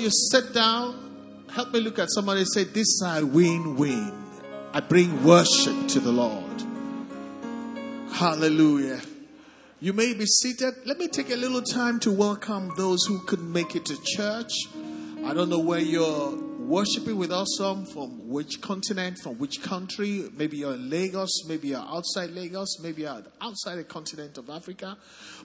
you sit down, help me look at somebody say, This is a win win. I bring worship to the Lord. Hallelujah. You may be seated. Let me take a little time to welcome those who couldn't make it to church. I don't know where you're worshiping with us from, from which continent, from which country. Maybe you're in Lagos, maybe you're outside Lagos, maybe you're outside the continent of Africa.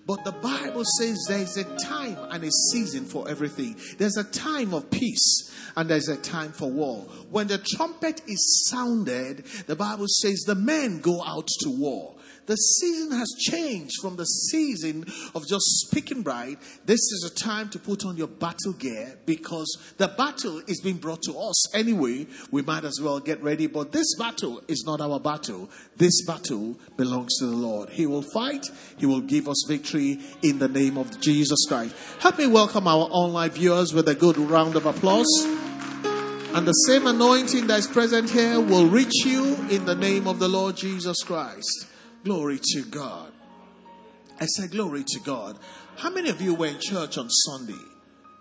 But the Bible says there's a time and a season for everything. There's a time of peace and there's a time for war. When the trumpet is sounded, the Bible says the men go out to war. The season has changed from the season of just speaking right. This is a time to put on your battle gear because the battle is being brought to us anyway. We might as well get ready. But this battle is not our battle. This battle belongs to the Lord. He will fight. He will give us victory in the name of Jesus Christ. Help me welcome our online viewers with a good round of applause. And the same anointing that is present here will reach you in the name of the Lord Jesus Christ. Glory to God. I said, Glory to God. How many of you were in church on Sunday?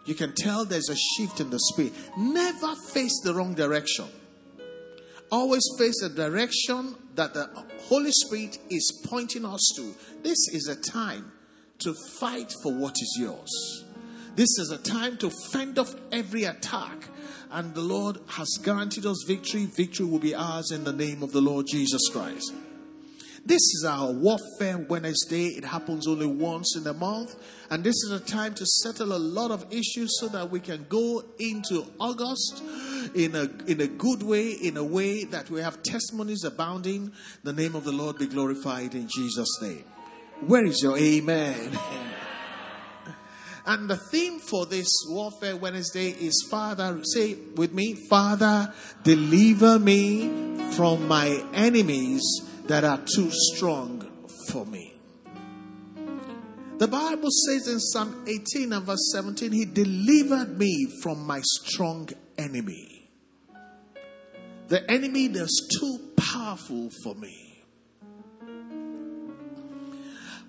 You can tell there's a shift in the spirit. Never face the wrong direction. Always face the direction that the Holy Spirit is pointing us to. This is a time to fight for what is yours. This is a time to fend off every attack. And the Lord has guaranteed us victory. Victory will be ours in the name of the Lord Jesus Christ. This is our Warfare Wednesday. It happens only once in a month. And this is a time to settle a lot of issues so that we can go into August in a, in a good way, in a way that we have testimonies abounding. The name of the Lord be glorified in Jesus' name. Where is your amen? And the theme for this Warfare Wednesday is Father, say with me, Father, deliver me from my enemies that are too strong for me. The Bible says in Psalm 18 and verse 17, He delivered me from my strong enemy. The enemy that's too powerful for me.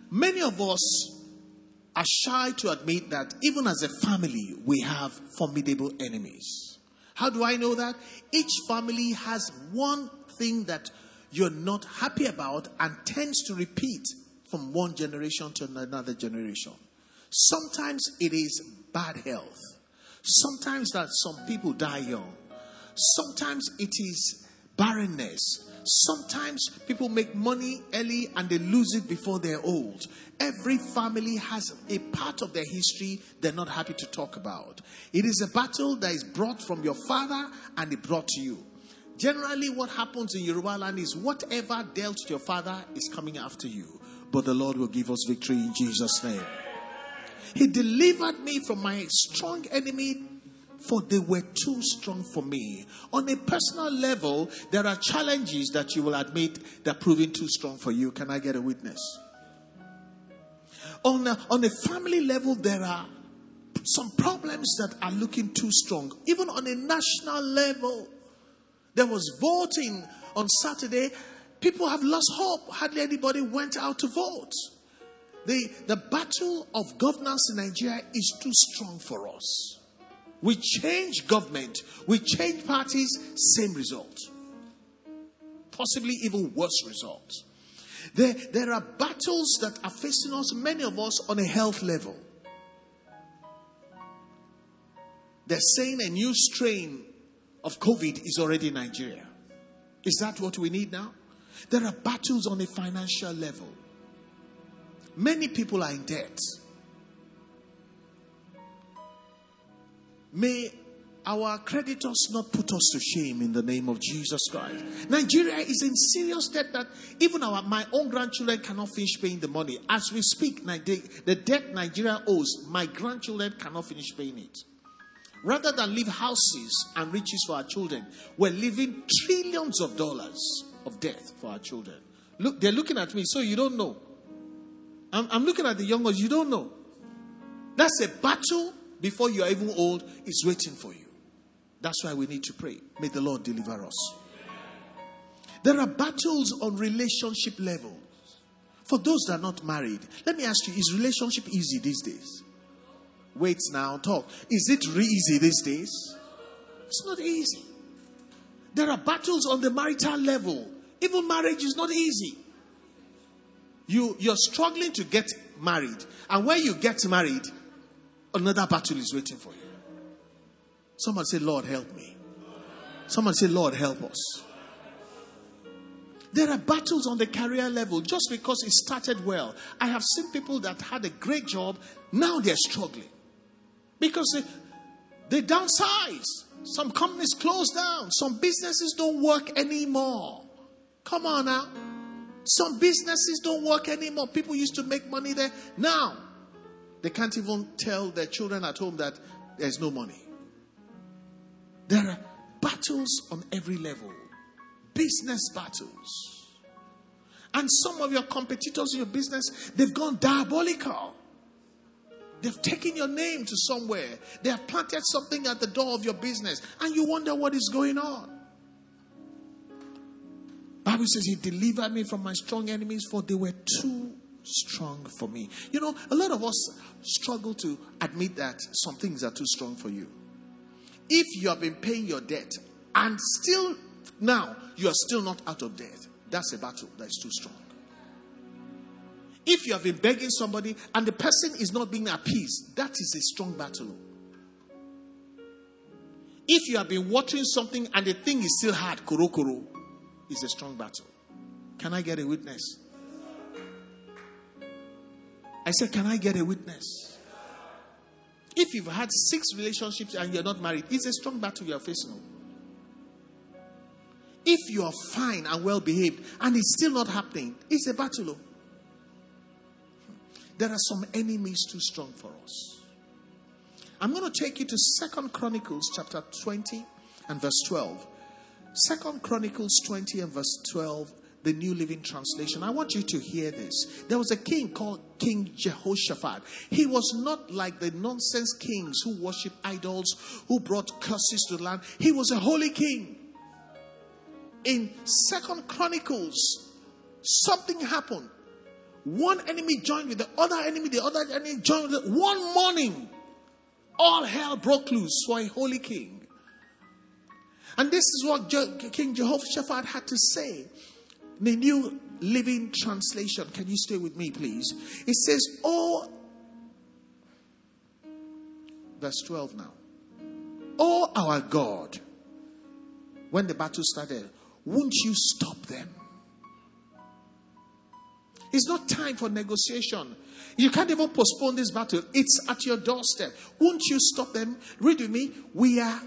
Many of us are shy to admit that even as a family, we have formidable enemies. How do I know that? Each family has one thing that you're not happy about and tends to repeat from one generation to another generation. Sometimes it is bad health. Sometimes that some people die young. Sometimes it is barrenness. Sometimes people make money early and they lose it before they're old. Every family has a part of their history they're not happy to talk about. It is a battle that is brought from your father and it brought to you. Generally, what happens in Yoruba land is whatever dealt your father is coming after you. But the Lord will give us victory in Jesus' name. He delivered me from my strong enemy, for they were too strong for me. On a personal level, there are challenges that you will admit that proving too strong for you. Can I get a witness? On a, on a family level, there are some problems that are looking too strong. Even on a national level, there was voting on Saturday. People have lost hope. Hardly anybody went out to vote. The, the battle of governance in Nigeria is too strong for us. We change government, we change parties, same result. Possibly even worse result. There, there are battles that are facing us, many of us, on a health level. They're saying a new strain of COVID is already in Nigeria. Is that what we need now? There are battles on a financial level. Many people are in debt. May our creditors not put us to shame in the name of Jesus Christ. Nigeria is in serious debt that even our my own grandchildren cannot finish paying the money. As we speak, the debt Nigeria owes, my grandchildren cannot finish paying it. Rather than leave houses and riches for our children, we're leaving trillions of dollars of debt for our children. Look, they're looking at me, so you don't know. I'm, I'm looking at the young ones, you don't know. That's a battle before you are even old, is waiting for you. That's why we need to pray. May the Lord deliver us. There are battles on relationship level. For those that are not married, let me ask you, is relationship easy these days? Wait now, talk. Is it really easy these days? It's not easy. There are battles on the marital level. Even marriage is not easy. You, you're struggling to get married. And when you get married, another battle is waiting for you. Someone say, Lord, help me. Someone say, Lord, help us. There are battles on the career level just because it started well. I have seen people that had a great job, now they're struggling because they, downsize. Some companies close down, some businesses don't work anymore. Come on now. Some businesses don't work anymore. People used to make money there. Now, they can't even tell their children at home that there's no money. There are battles on every level, business battles. And some of your competitors in your business, they've gone diabolical. They've taken your name to somewhere. They have planted something at the door of your business, and you wonder what is going on. Bible says he delivered me from my strong enemies, for they were too strong for me. You know, a lot of us struggle to admit that some things are too strong for you. If you have been paying your debt and still now you are still not out of debt, that's a battle that is too strong. If you have been begging somebody and the person is not being appeased, that is a strong battle. If you have been watering something and the thing is still hard, koro, is a strong battle. Can I get a witness? I said, Can I get a witness? If you've had six relationships and you're not married, it's a strong battle you're facing. If you are fine and well behaved and it's still not happening, it's a battle. There are some enemies too strong for us. I'm going to take you to Second Chronicles chapter 20 and verse 12. Second Chronicles 20 and verse 12 the New Living Translation. I want you to hear this. There was a king called King Jehoshaphat. He was not like the nonsense kings who worship idols, who brought curses to the land. He was a holy king. In Second Chronicles, something happened. One enemy joined with the other enemy, the other enemy joined with the, one morning. All hell broke loose for a holy king. And this is what Je- King Jehoshaphat had to say. In the New Living Translation. Can you stay with me, please? It says, Oh, verse 12 now. Oh, our God, when the battle started, won't you stop them? It's not time for negotiation. You can't even postpone this battle. It's at your doorstep. Won't you stop them? Read with me. We are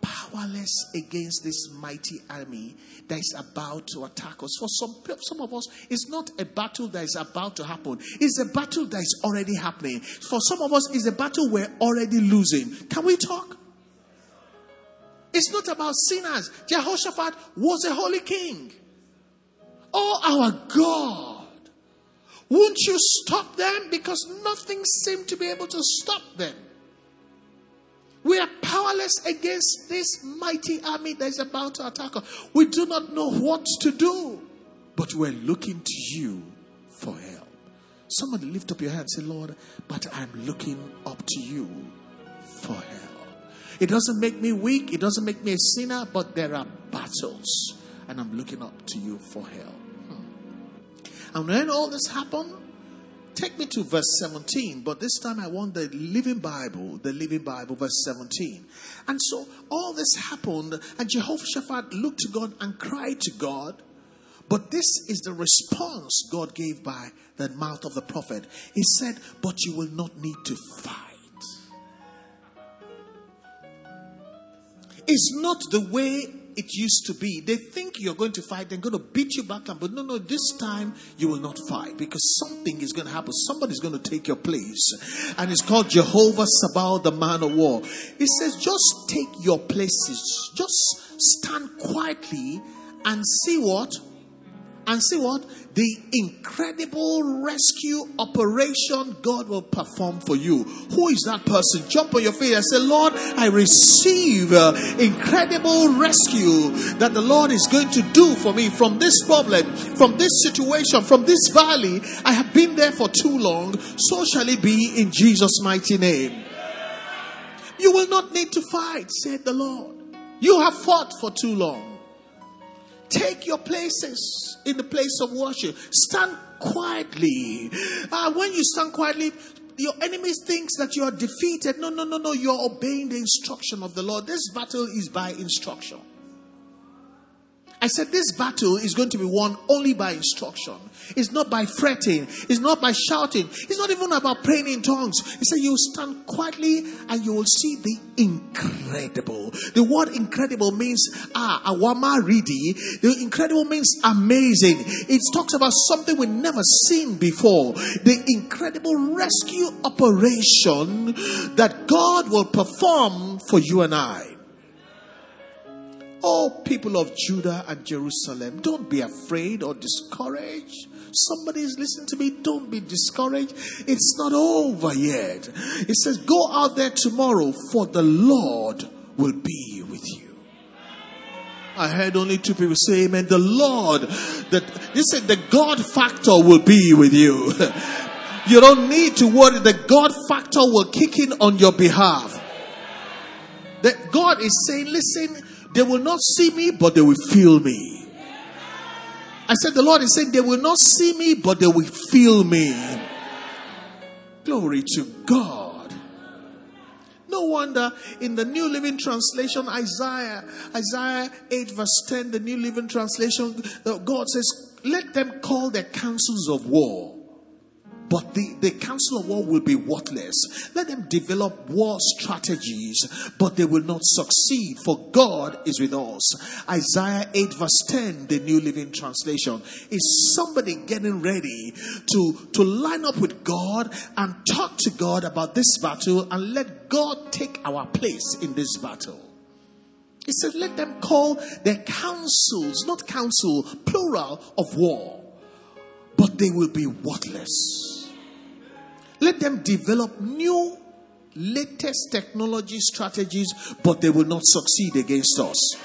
powerless against this mighty army that is about to attack us. For some, some of us, it's not a battle that is about to happen, it's a battle that is already happening. For some of us, it's a battle we're already losing. Can we talk? It's not about sinners. Jehoshaphat was a holy king. Oh, our God. Won't you stop them? Because nothing seemed to be able to stop them. We are powerless against this mighty army that is about to attack us. We do not know what to do, but we're looking to you for help. Somebody lift up your hand and say, Lord, but I'm looking up to you for help. It doesn't make me weak, it doesn't make me a sinner, but there are battles, and I'm looking up to you for help. And when all this happened, Take me to verse 17, but this time I want the Living Bible, the Living Bible, verse 17. And so all this happened, and Jehoshaphat looked to God and cried to God. But this is the response God gave by the mouth of the prophet. He said, But you will not need to fight. It's not the way it used to be. They think you're going to fight, they're going to beat you back, but no, no, this time you will not fight because something is going to happen. Somebody's going to take your place. And it's called Jehovah Sabaoth, the man of war. It says, just take your places, just stand quietly and see what? And see what? the incredible rescue operation God will perform for you. Who is that person? Jump on your feet and say, Lord, I receive uh, incredible rescue that the Lord is going to do for me from this problem, from this situation, from this valley. I have been there for too long. So shall it be in Jesus' mighty name. You will not need to fight, said the Lord. You have fought for too long. Take your places in the place of worship. Stand quietly. Uh, when you stand quietly, your enemies thinks that you are defeated. No, no, no, no. You're obeying the instruction of the Lord. This battle is by instruction. I said this battle is going to be won only by instruction. It's not by fretting. It's not by shouting. It's not even about praying in tongues. He said you stand quietly and you will see the incredible. The word incredible means ah awama ridi. The incredible means amazing. It talks about something we've never seen before. The incredible rescue operation that God will perform for you and I. Oh, people of Judah and Jerusalem, don't be afraid or discouraged. Somebody is listening to me. Don't be discouraged. It's not over yet. It says, Go out there tomorrow, for the Lord will be with you. I heard only two people say amen. The Lord, that they said the God factor will be with you. you don't need to worry. The God factor will kick in on your behalf. That God is saying, listen, they will not see me, but they will feel me. I said, The Lord is saying, They will not see me, but they will feel me. Glory to God. No wonder in the New Living Translation, Isaiah, Isaiah 8, verse 10, the New Living Translation, uh, God says, Let them call their councils of war but the, the council of war will be worthless. Let them develop war strategies, but they will not succeed, for God is with us. Isaiah 8, verse 10, the New Living Translation. Is somebody getting ready to, to line up with God and talk to God about this battle and let God take our place in this battle? He said, let them call their councils, not council, plural of war, but they will be worthless. Let them develop new, latest technology strategies, but they will not succeed against us.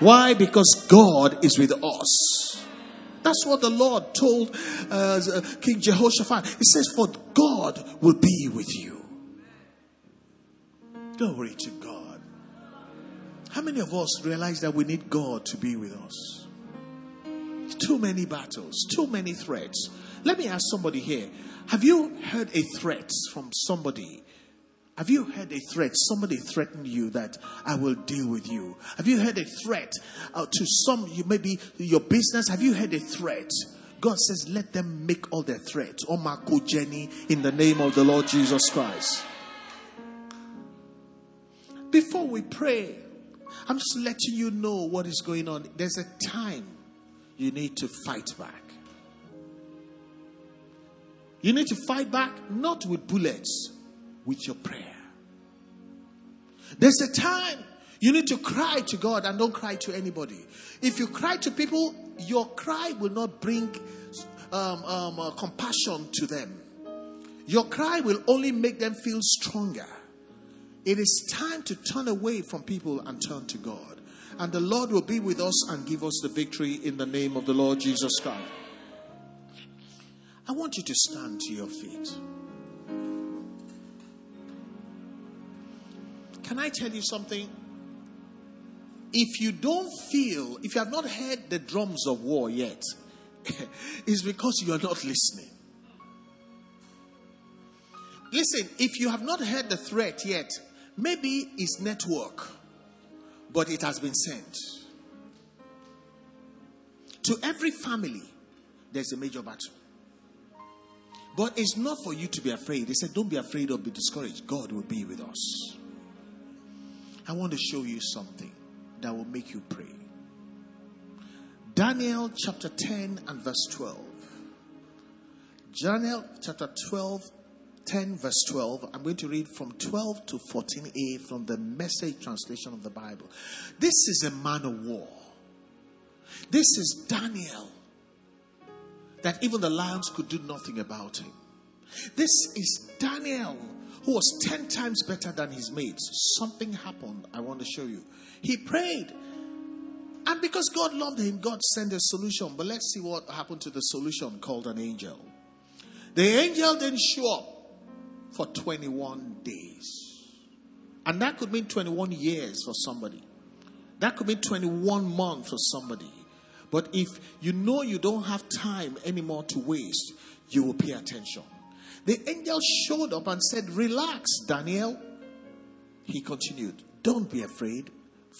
Why? Because God is with us. That's what the Lord told uh, King Jehoshaphat. He says, For God will be with you. Glory to God. How many of us realize that we need God to be with us? Too many battles, too many threats. Let me ask somebody here have you heard a threat from somebody? Have you heard a threat? Somebody threatened you that I will deal with you. Have you heard a threat uh, to some, you maybe your business? Have you heard a threat? God says, let them make all their threats. Omako Jenny in the name of the Lord Jesus Christ. Before we pray, I'm just letting you know what is going on. There's a time you need to fight back. You need to fight back not with bullets, with your prayer. There's a time you need to cry to God and don't cry to anybody. If you cry to people, your cry will not bring um, um, uh, compassion to them. Your cry will only make them feel stronger. It is time to turn away from people and turn to God. And the Lord will be with us and give us the victory in the name of the Lord Jesus Christ. I want you to stand to your feet. Can I tell you something? If you don't feel, if you have not heard the drums of war yet, it's because you are not listening. Listen, if you have not heard the threat yet, maybe it's network, but it has been sent. To every family, there's a major battle. But it's not for you to be afraid. He said, Don't be afraid or be discouraged. God will be with us. I want to show you something that will make you pray. Daniel chapter 10 and verse 12. Daniel chapter 12, 10 verse 12. I'm going to read from 12 to 14a from the message translation of the Bible. This is a man of war. This is Daniel that even the lions could do nothing about him. This is Daniel, who was 10 times better than his mates. Something happened. I want to show you. He prayed. And because God loved him, God sent a solution. But let's see what happened to the solution called an angel. The angel didn't show up for 21 days. And that could mean 21 years for somebody. That could mean 21 months for somebody. But if you know you don't have time anymore to waste, you will pay attention. The angel showed up and said, Relax, Daniel. He continued, Don't be afraid.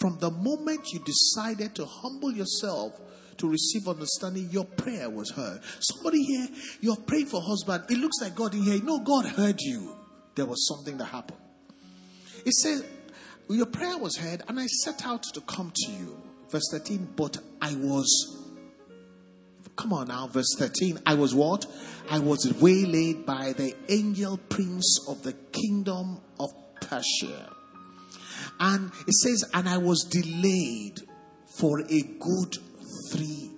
From the moment you decided to humble yourself to receive understanding, your prayer was heard. Somebody here, you're praying for husband. It looks like God in here. No, God heard you. There was something that happened. It says, Your prayer was heard, and I set out to come to you. Verse 13, but I was. Come on now, verse 13. I was what? I was waylaid by the angel prince of the kingdom of Persia. And it says, and I was delayed for a good three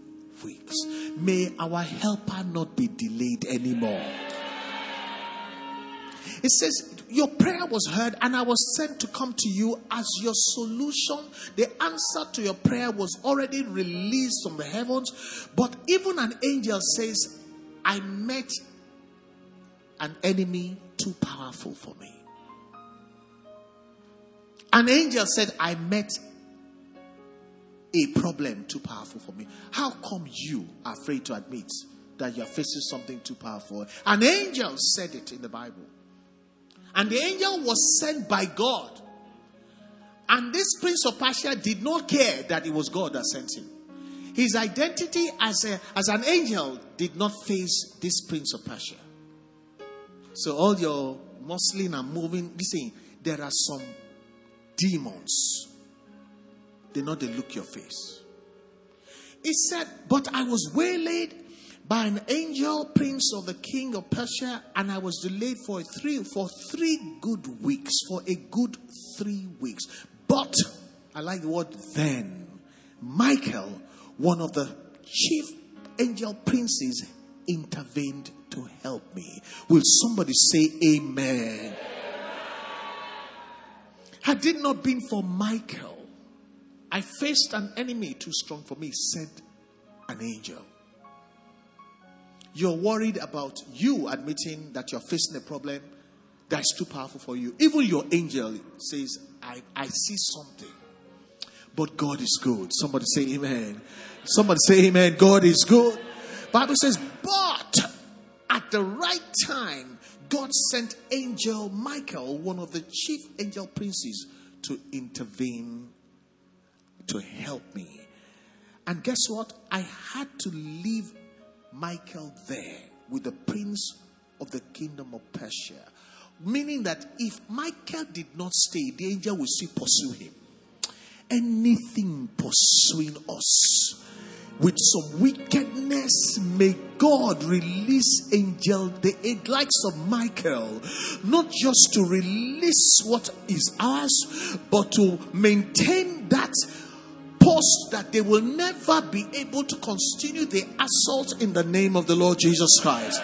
weeks. May our helper not be delayed anymore. It says, Your prayer was heard, and I was sent to come to you as your solution. The answer to your prayer was already released from the heavens. But even an angel says, I met an enemy too powerful for me. An angel said, I met a problem too powerful for me. How come you are afraid to admit that you're facing something too powerful? An angel said it in the Bible. And the angel was sent by God. And this prince of Persia did not care that it was God that sent him. His identity as, a, as an angel did not face this prince of Persia. So, all your muscling and moving, listen, there are some demons. They know they look your face. He said, But I was waylaid by an angel prince of the king of Persia, and I was delayed for three for three good weeks, for a good three weeks. But I like the word then. Michael, one of the chief angel princes, intervened to help me. Will somebody say amen? Had it not been for Michael, I faced an enemy too strong for me, said an angel. You're worried about you admitting that you're facing a problem that's too powerful for you. Even your angel says, I, I see something. But God is good. Somebody say amen. Somebody say amen. God is good. Bible says, but at the right time, God sent angel Michael, one of the chief angel princes, to intervene to help me. And guess what? I had to leave Michael there with the prince of the kingdom of Persia. Meaning that if Michael did not stay, the angel will still pursue him. Anything pursuing us with some wickedness, may God release angel, the likes of Michael, not just to release what is ours, but to maintain that post that they will never be able to continue the assault in the name of the Lord Jesus Christ.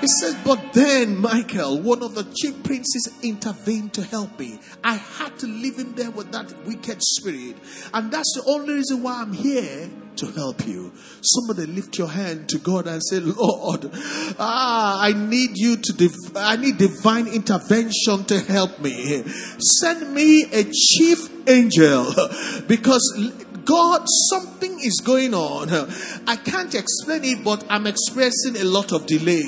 He says, But then Michael, one of the chief princes, intervened to help me. I had to leave him there with that wicked spirit. And that's the only reason why I'm here to help you. Somebody lift your hand to God and say, Lord, ah, I need you to, div- I need divine intervention to help me. Send me a chief angel because God, something is going on. I can't explain it, but I'm expressing a lot of delay.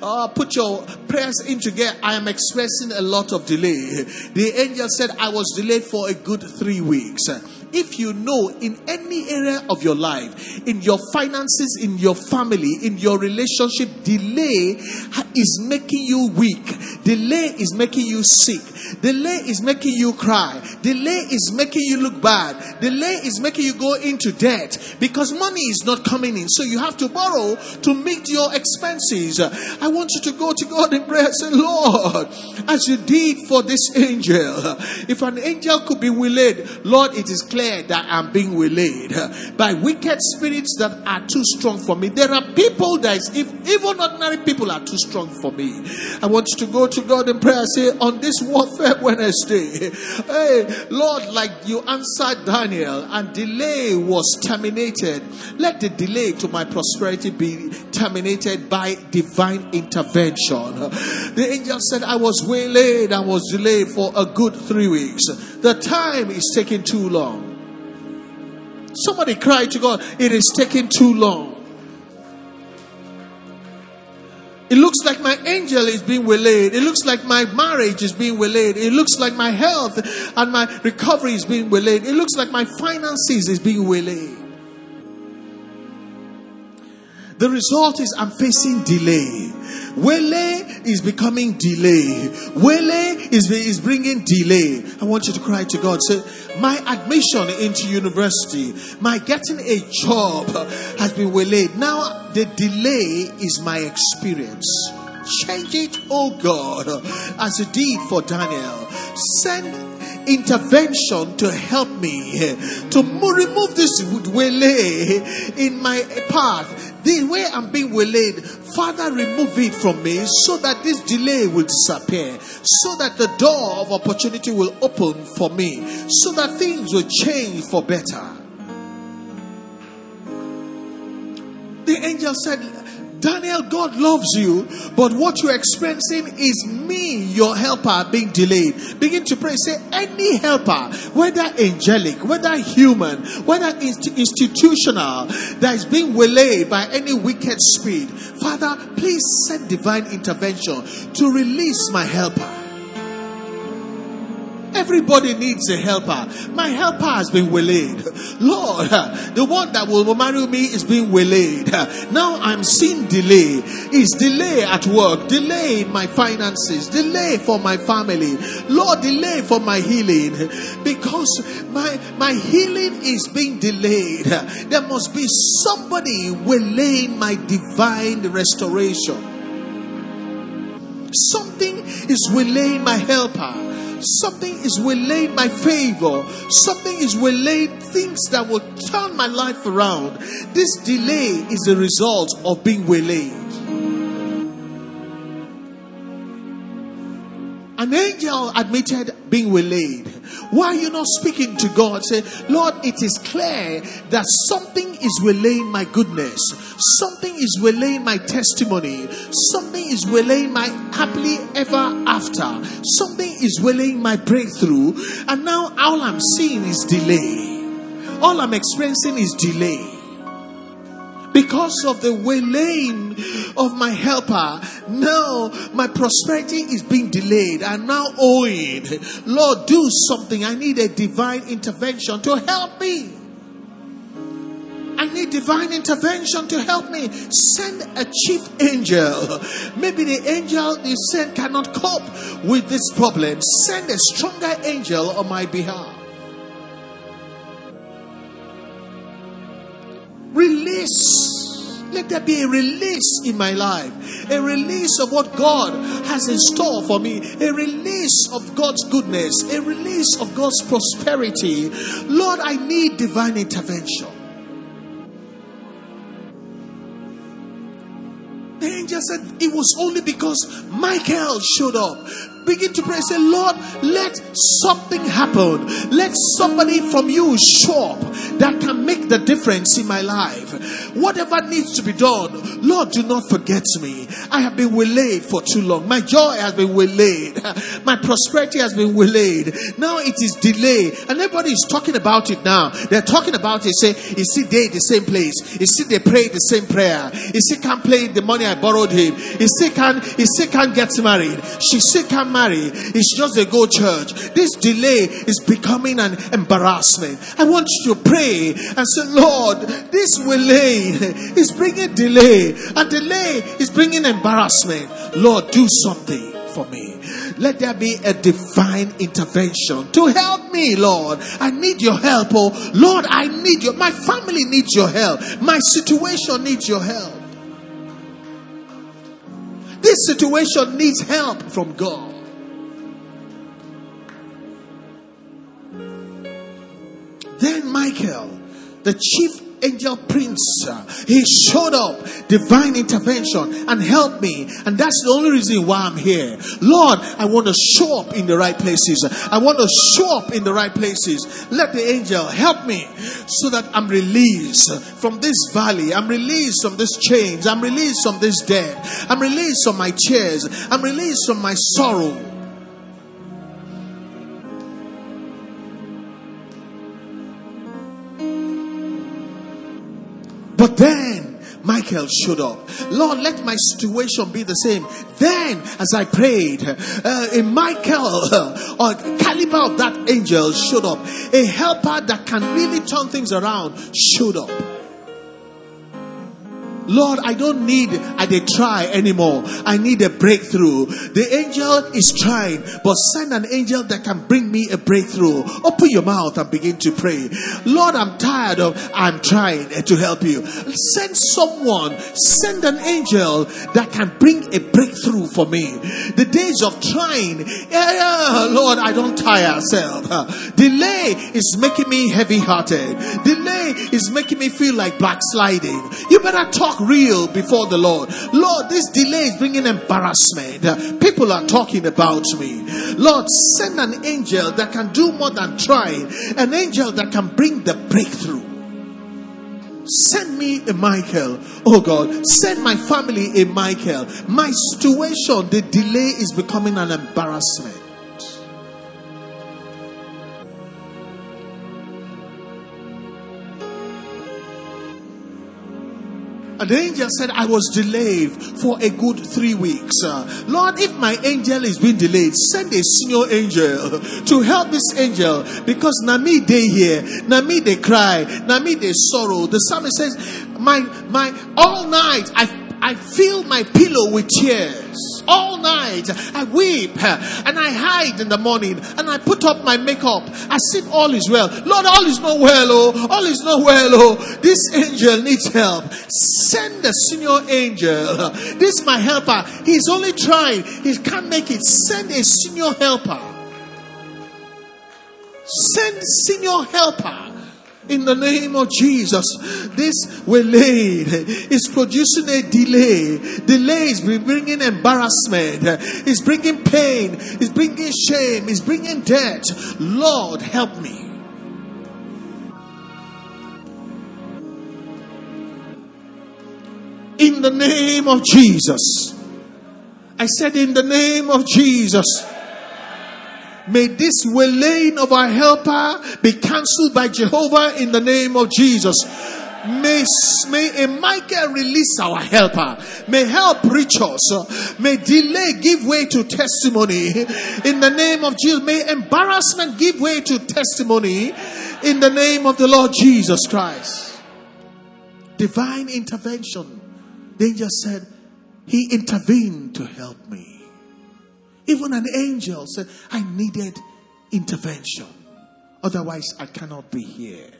Uh, put your prayers in together. I am expressing a lot of delay. The angel said, I was delayed for a good three weeks if you know in any area of your life, in your finances, in your family, in your relationship, delay is making you weak, delay is making you sick, delay is making you cry, delay is making you look bad, delay is making you go into debt because money is not coming in. So you have to borrow to meet your expenses. I want you to go to God in prayer and say, Lord, as you did for this angel, if an angel could be willing, Lord, it is clear declare that I'm being waylaid by wicked spirits that are too strong for me. There are people that is, if even ordinary people are too strong for me. I want you to go to God in prayer. Say on this warfare Wednesday, hey Lord, like you answered Daniel, and delay was terminated. Let the delay to my prosperity be terminated by divine intervention. The angel said, I was waylaid, I was delayed for a good three weeks. The time is taking too long. Somebody cried to God, It is taking too long. It looks like my angel is being waylaid. It looks like my marriage is being waylaid. It looks like my health and my recovery is being waylaid. It looks like my finances is being waylaid. The result is I'm facing delay. Waylay is becoming delay. Waylay is, is bringing delay. I want you to cry to God. Say, my admission into university, my getting a job has been waylaid. Now the delay is my experience. Change it, oh God, as you did for Daniel. Send intervention to help me eh, to remove this waylay eh, in my path the way I'm being waylaid, Father, remove it from me so that this delay will disappear, so that the door of opportunity will open for me, so that things will change for better. The angel said, Daniel, God loves you, but what you're experiencing is me, your helper, being delayed. Begin to pray. Say, any helper, whether angelic, whether human, whether inst- institutional, that is being waylaid by any wicked spirit, Father, please send divine intervention to release my helper. Everybody needs a helper. My helper has been waylaid. Lord, the one that will marry me is being waylaid. Now I'm seeing delay. Is delay at work, delay in my finances, delay for my family. Lord, delay for my healing. Because my, my healing is being delayed. There must be somebody waylaying my divine restoration. Something is waylaying my helper. Something is waylaid my favor. Something is waylaid things that will turn my life around. This delay is a result of being waylaid. An angel admitted being waylaid. Why are you not speaking to God? Say, Lord, it is clear that something is waylaying my goodness. Something is waylaying my testimony. Something is waylaying my happily ever after. Something is waylaying my breakthrough. And now all I'm seeing is delay. All I'm experiencing is delay because of the waylaying of my helper, now my prosperity is being delayed. I'm now owing. Lord, do something. I need a divine intervention to help me. I need divine intervention to help me. Send a chief angel. Maybe the angel you sent cannot cope with this problem. Send a stronger angel on my behalf. Release. Let there be a release in my life. A release of what God has in store for me. A release of God's goodness. A release of God's prosperity. Lord, I need divine intervention. The angel said it was only because Michael showed up begin to pray. Say, Lord, let something happen. Let somebody from you show up that can make the difference in my life. Whatever needs to be done, Lord, do not forget me. I have been waylaid for too long. My joy has been waylaid. My prosperity has been waylaid. Now it is delayed. And everybody is talking about it now. They're talking about it. Say, you see, they the same place. You see, they pray the same prayer. You see, can't play the money I borrowed him. He still can't, still can't get married. She still can't marry. It's just a go church. This delay is becoming an embarrassment. I want you to pray and say, Lord, this delay is bringing delay, and delay is bringing embarrassment. Lord, do something for me. Let there be a divine intervention to help me, Lord. I need your help. Oh, Lord, I need your, my family needs your help. My situation needs your help. This situation needs help from God. Then Michael, the chief angel prince, uh, he showed up, divine intervention, and helped me. And that's the only reason why I'm here. Lord, I want to show up in the right places. I want to show up in the right places. Let the angel help me so that I'm released from this valley. I'm released from this chains. I'm released from this death. I'm released from my tears. I'm released from my sorrow. But then Michael showed up. Lord, let my situation be the same. Then, as I prayed, uh, a Michael uh, or caliber of that angel showed up. A helper that can really turn things around showed up. Lord, I don't need I they try anymore. I need a breakthrough. The angel is trying, but send an angel that can bring me a breakthrough. Open your mouth and begin to pray. Lord, I'm tired of I'm trying eh, to help you. Send someone, send an angel that can bring a breakthrough for me. The days of trying, yeah, Lord, I don't tire self. Delay is making me heavy hearted. Delay is making me feel like backsliding. You better talk real before the Lord. Lord, this delay is bringing embarrassment. People are talking about me. Lord, send an angel that can do more than try, an angel that can bring the breakthrough. Send me a Michael. Oh God, send my family a Michael. My situation, the delay is becoming an embarrassment. The angel said, I was delayed for a good three weeks. Uh, Lord, if my angel is being delayed, send a senior angel to help this angel because Nami they hear, Nami they cry, Nami they sorrow. The psalmist says, My my all night I I fill my pillow with tears. All night I weep and I hide in the morning and I put up my makeup as if all is well. Lord, all is not well, oh, all is not well, oh. This angel needs help. Send the senior angel. This my helper. He's only trying. He can't make it. Send a senior helper. Send senior helper in the name of Jesus. This delayed is producing a delay. Delay is bringing embarrassment. It's bringing pain. It's bringing shame. It's bringing debt. Lord, help me. In the name of Jesus. I said, in the name of Jesus. May this waylaying of our helper be cancelled by Jehovah in the name of Jesus. May, may a Michael release our helper. May help reach us. May delay give way to testimony in the name of Jesus. May embarrassment give way to testimony in the name of the Lord Jesus Christ. Divine intervention. Danger said, He intervened to help me. Even an angel said, I needed intervention. Otherwise, I cannot be here.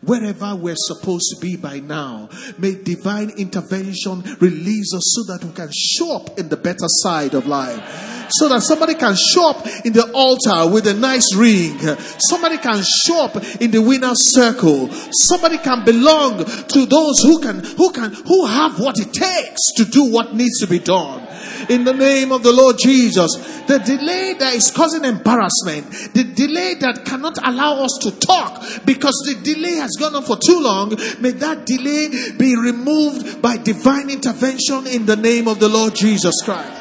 Wherever we're supposed to be by now, may divine intervention release us so that we can show up in the better side of life. So that somebody can show up in the altar with a nice ring. Somebody can show up in the winner's circle. Somebody can belong to those who can, who can, who have what it takes to do what needs to be done in the name of the Lord Jesus. The delay that is causing embarrassment, the delay that cannot allow us to talk because the delay has gone on for too long, may that delay be removed by divine intervention in the name of the Lord Jesus Christ.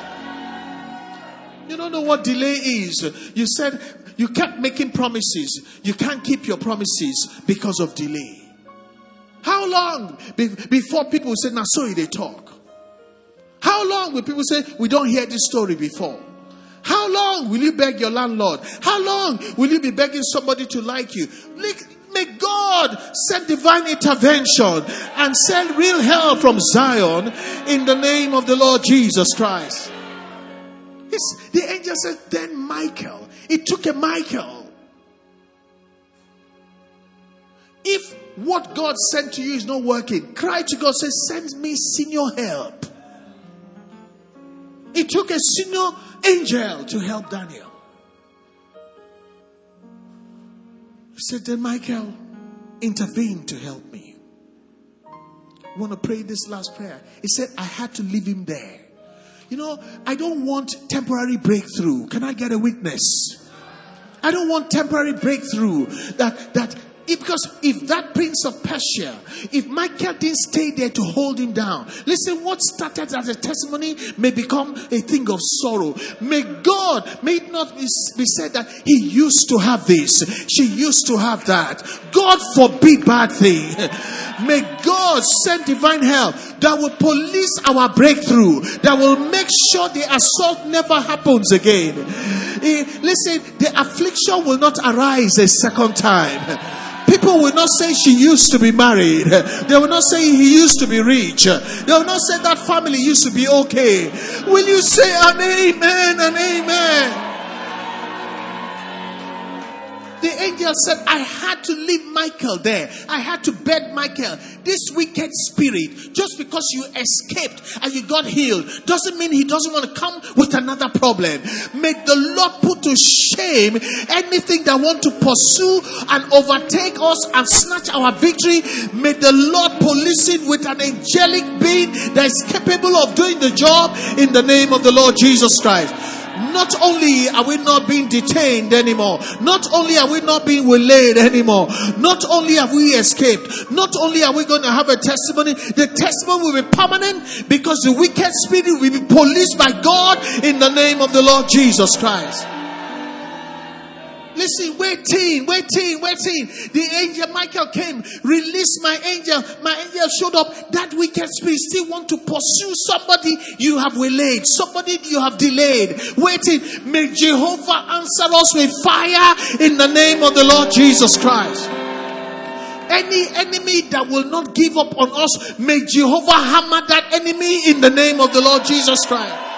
You don't know what delay is. You said you kept making promises. You can't keep your promises because of delay. How long before people say, now so they talk? How long will people say, We don't hear this story before? How long will you beg your landlord? How long will you be begging somebody to like you? May God send divine intervention and send real help from Zion in the name of the Lord Jesus Christ. It's, the angel said, Then Michael. It took a Michael. If what God sent to you is not working, cry to God, say, Send me senior help. It took a senior angel to help Daniel. He said, Then Michael intervened to help me. want to pray this last prayer. He said, I had to leave him there. You know, I don't want temporary breakthrough. Can I get a witness? I don't want temporary breakthrough that, that because if that prince of Persia, if Michael didn't stay there to hold him down, listen, what started as a testimony may become a thing of sorrow. May God, may it not be, said that he used to have this, she used to have that. God forbid bad thing. May God send divine help that will police our breakthrough, that will make sure the assault never happens again. Eh, listen, the affliction will not arise a second time. People will not say she used to be married. They will not say he used to be rich. They will not say that family used to be okay. Will you say an amen and amen? The angel said, I had to leave Michael there. I had to bed Michael. This wicked spirit, just because you escaped and you got healed, doesn't mean he doesn't want to come with another problem. May the Lord put to shame anything that want to pursue and overtake us and snatch our victory. May the Lord police it with an angelic being that is capable of doing the job in the name of the Lord Jesus Christ. Not only are we not being detained anymore, not only are we not being waylaid anymore, not only have we escaped, not only are we going to have a testimony, the testimony will be permanent because the wicked spirit will be policed by God in the name of the Lord Jesus Christ. Listen, waiting, waiting, waiting. The angel Michael came, released my angel. My angel showed up. That wicked spirit still want to pursue somebody you have waylaid, somebody you have delayed. Waiting. May Jehovah answer us with fire in the name of the Lord Jesus Christ. Any enemy that will not give up on us, may Jehovah hammer that enemy in the name of the Lord Jesus Christ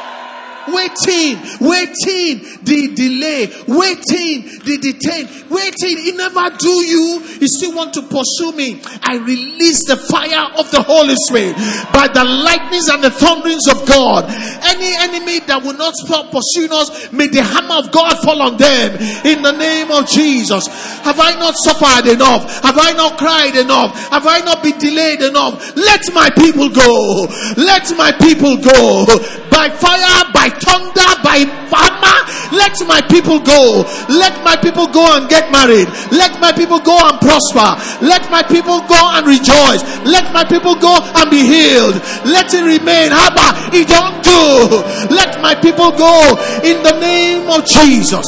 waiting, waiting, the delay, waiting, the detain, waiting. He never do you. He still want to pursue me. I release the fire of the Holy Spirit by the lightnings and the thunderings of God. Any enemy that will not stop pursuing us, may the hammer of God fall on them in the name of Jesus. Have I not suffered enough? Have I not cried enough? Have I not been delayed enough? Let my people go. Let my people go by fire, by thunder, by hammer. Let my people go. Let my people go and get married. Let my people go and prosper. Let my people go and rejoice. Let my people go and be healed. Let it remain. Abba, it don't do. Let my people go in the name of Jesus.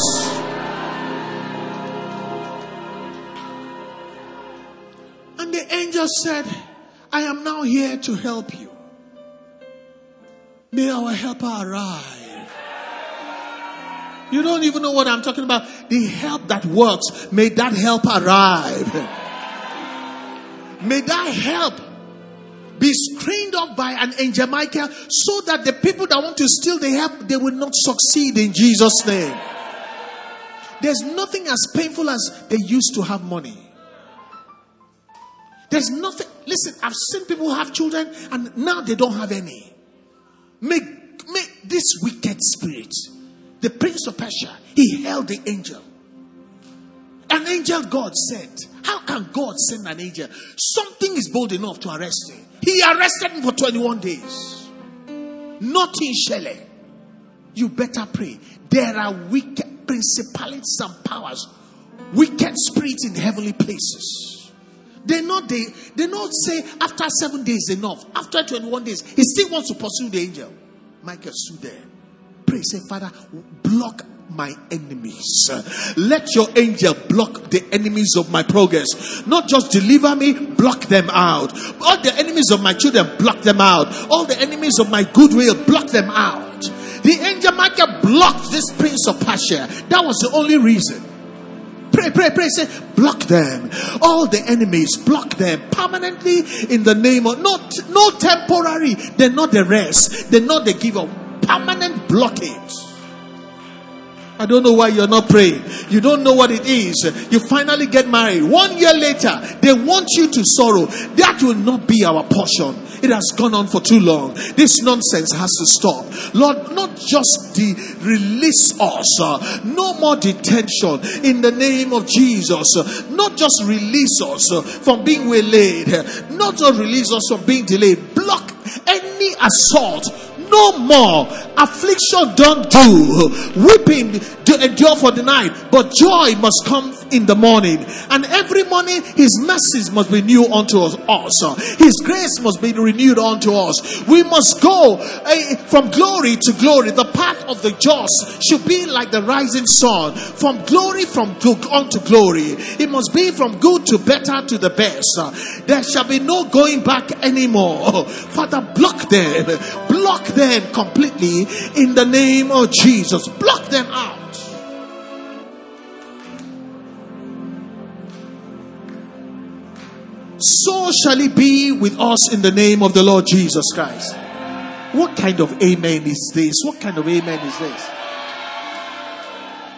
And the angel said, I am now here to help you. May our helper arrive. You don't even know what I'm talking about. The help that works, may that help arrive. May that help be screened off by an angel Michael so that the people that want to steal the help, they will not succeed in Jesus' name. There's nothing as painful as they used to have money. There's nothing, listen, I've seen people have children and now they don't have any. Make, make this wicked spirit, the prince of Persia, he held the angel. An angel God sent. How can God send an angel? Something is bold enough to arrest him. He arrested him for 21 days. Nothing Shelley. You better pray. There are wicked principalities and powers, wicked spirits in heavenly places. They not they they not say after seven days enough. After 21 days, he still wants to pursue the angel. Michael stood there. Pray, say, Father, block my enemies. Let your angel block the enemies of my progress. Not just deliver me, block them out. All the enemies of my children, block them out. All the enemies of my goodwill, block them out. The angel Michael blocked this prince of Persia. That was the only reason. Pray, pray, pray. Say, block them. All the enemies, block them permanently in the name of not no temporary. They're not the rest. They're not the giver. Permanent blockage. I don't know why you're not praying. You don't know what it is. You finally get married. One year later, they want you to sorrow. That will not be our portion. It has gone on for too long. This nonsense has to stop. Lord, not just de- release us, uh, no more detention in the name of Jesus. Uh, not just release us uh, from being waylaid, not just release us from being delayed. Block any assault no more affliction don't do. Weeping to endure for the night but joy must come in the morning. And every morning his mercies must be new unto us his grace must be renewed unto us. We must go uh, from glory to glory. The path of the just should be like the rising sun. From glory from unto glory. It must be from good to better to the best. There shall be no going back anymore. Father block them. Block them completely in the name of Jesus. Block them out. So shall it be with us in the name of the Lord Jesus Christ. What kind of amen is this? What kind of amen is this?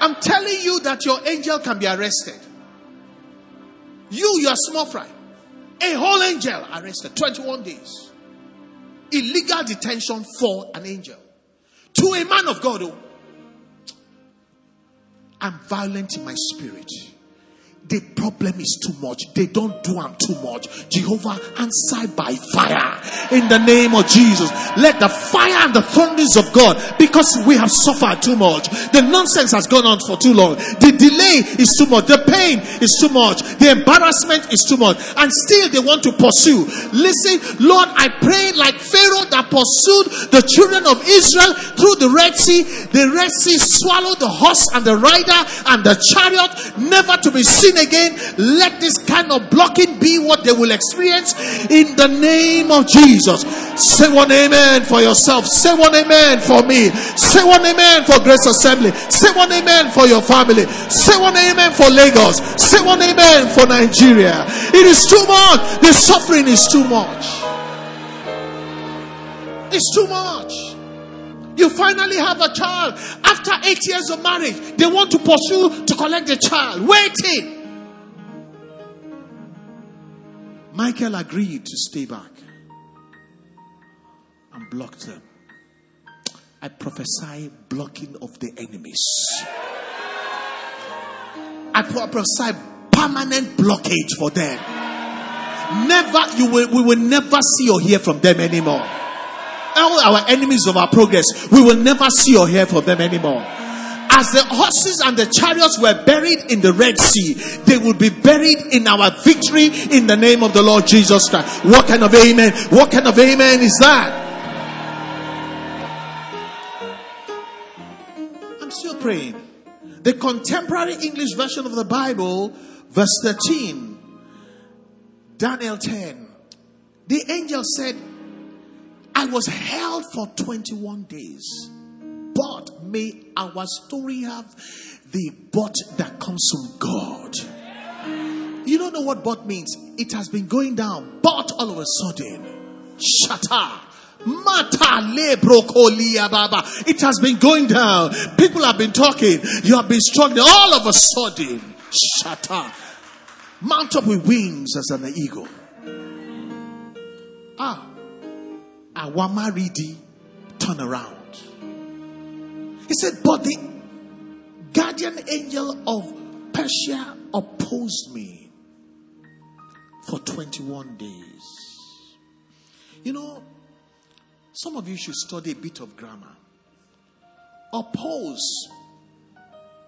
I'm telling you that your angel can be arrested. You, your small fry. A whole angel arrested. 21 days illegal detention for an angel. To a man of God, oh, I'm violent in my spirit. The problem is too much. They don't do them too much. Jehovah, answer by fire in the name of Jesus. Let the fire and the thunders of God, because we have suffered too much. The nonsense has gone on for too long. The delay is too much. The pain is too much. The embarrassment is too much. And still they want to pursue. Listen, Lord, I pray like Pharaoh that pursued the children of Israel through the Red Sea. The Red Sea swallowed the horse and the rider and the chariot, never to be seen again. Let this kind of blocking be what they will experience in the name of Jesus. Say one amen for yourself. Say one amen for me. Say one amen for Grace Assembly. Say one amen for your family. Say one amen for Lagos. Say one amen for Nigeria. It is too much. The suffering is too much. It's too much. You finally have a child. After eight years of marriage, they want to pursue to collect the child. Waiting. Michael agreed to stay back and block them. I prophesy blocking of the enemies. I prophesy permanent blockage for them. Never, you will, we will never see or hear from them anymore. All our enemies of our progress, we will never see or hear from them anymore as the horses and the chariots were buried in the Red Sea, they will be buried in our victory in the name of the Lord Jesus Christ. What kind of amen? What kind of amen is that? I'm still praying. The contemporary English version of the Bible, verse 13, Daniel 10. The angel said, I was held for 21 days but may our story have the but that comes from God. You don't know what but means. It has been going down, but all of a sudden, shata. Mata le brocolia baba. It has been going down. People have been talking. You have been struggling. All of a sudden, shata. Mount up with wings as an eagle. Ah. Awamaridi. Turn around. He said, But the guardian angel of Persia opposed me for 21 days. You know, some of you should study a bit of grammar. Oppose.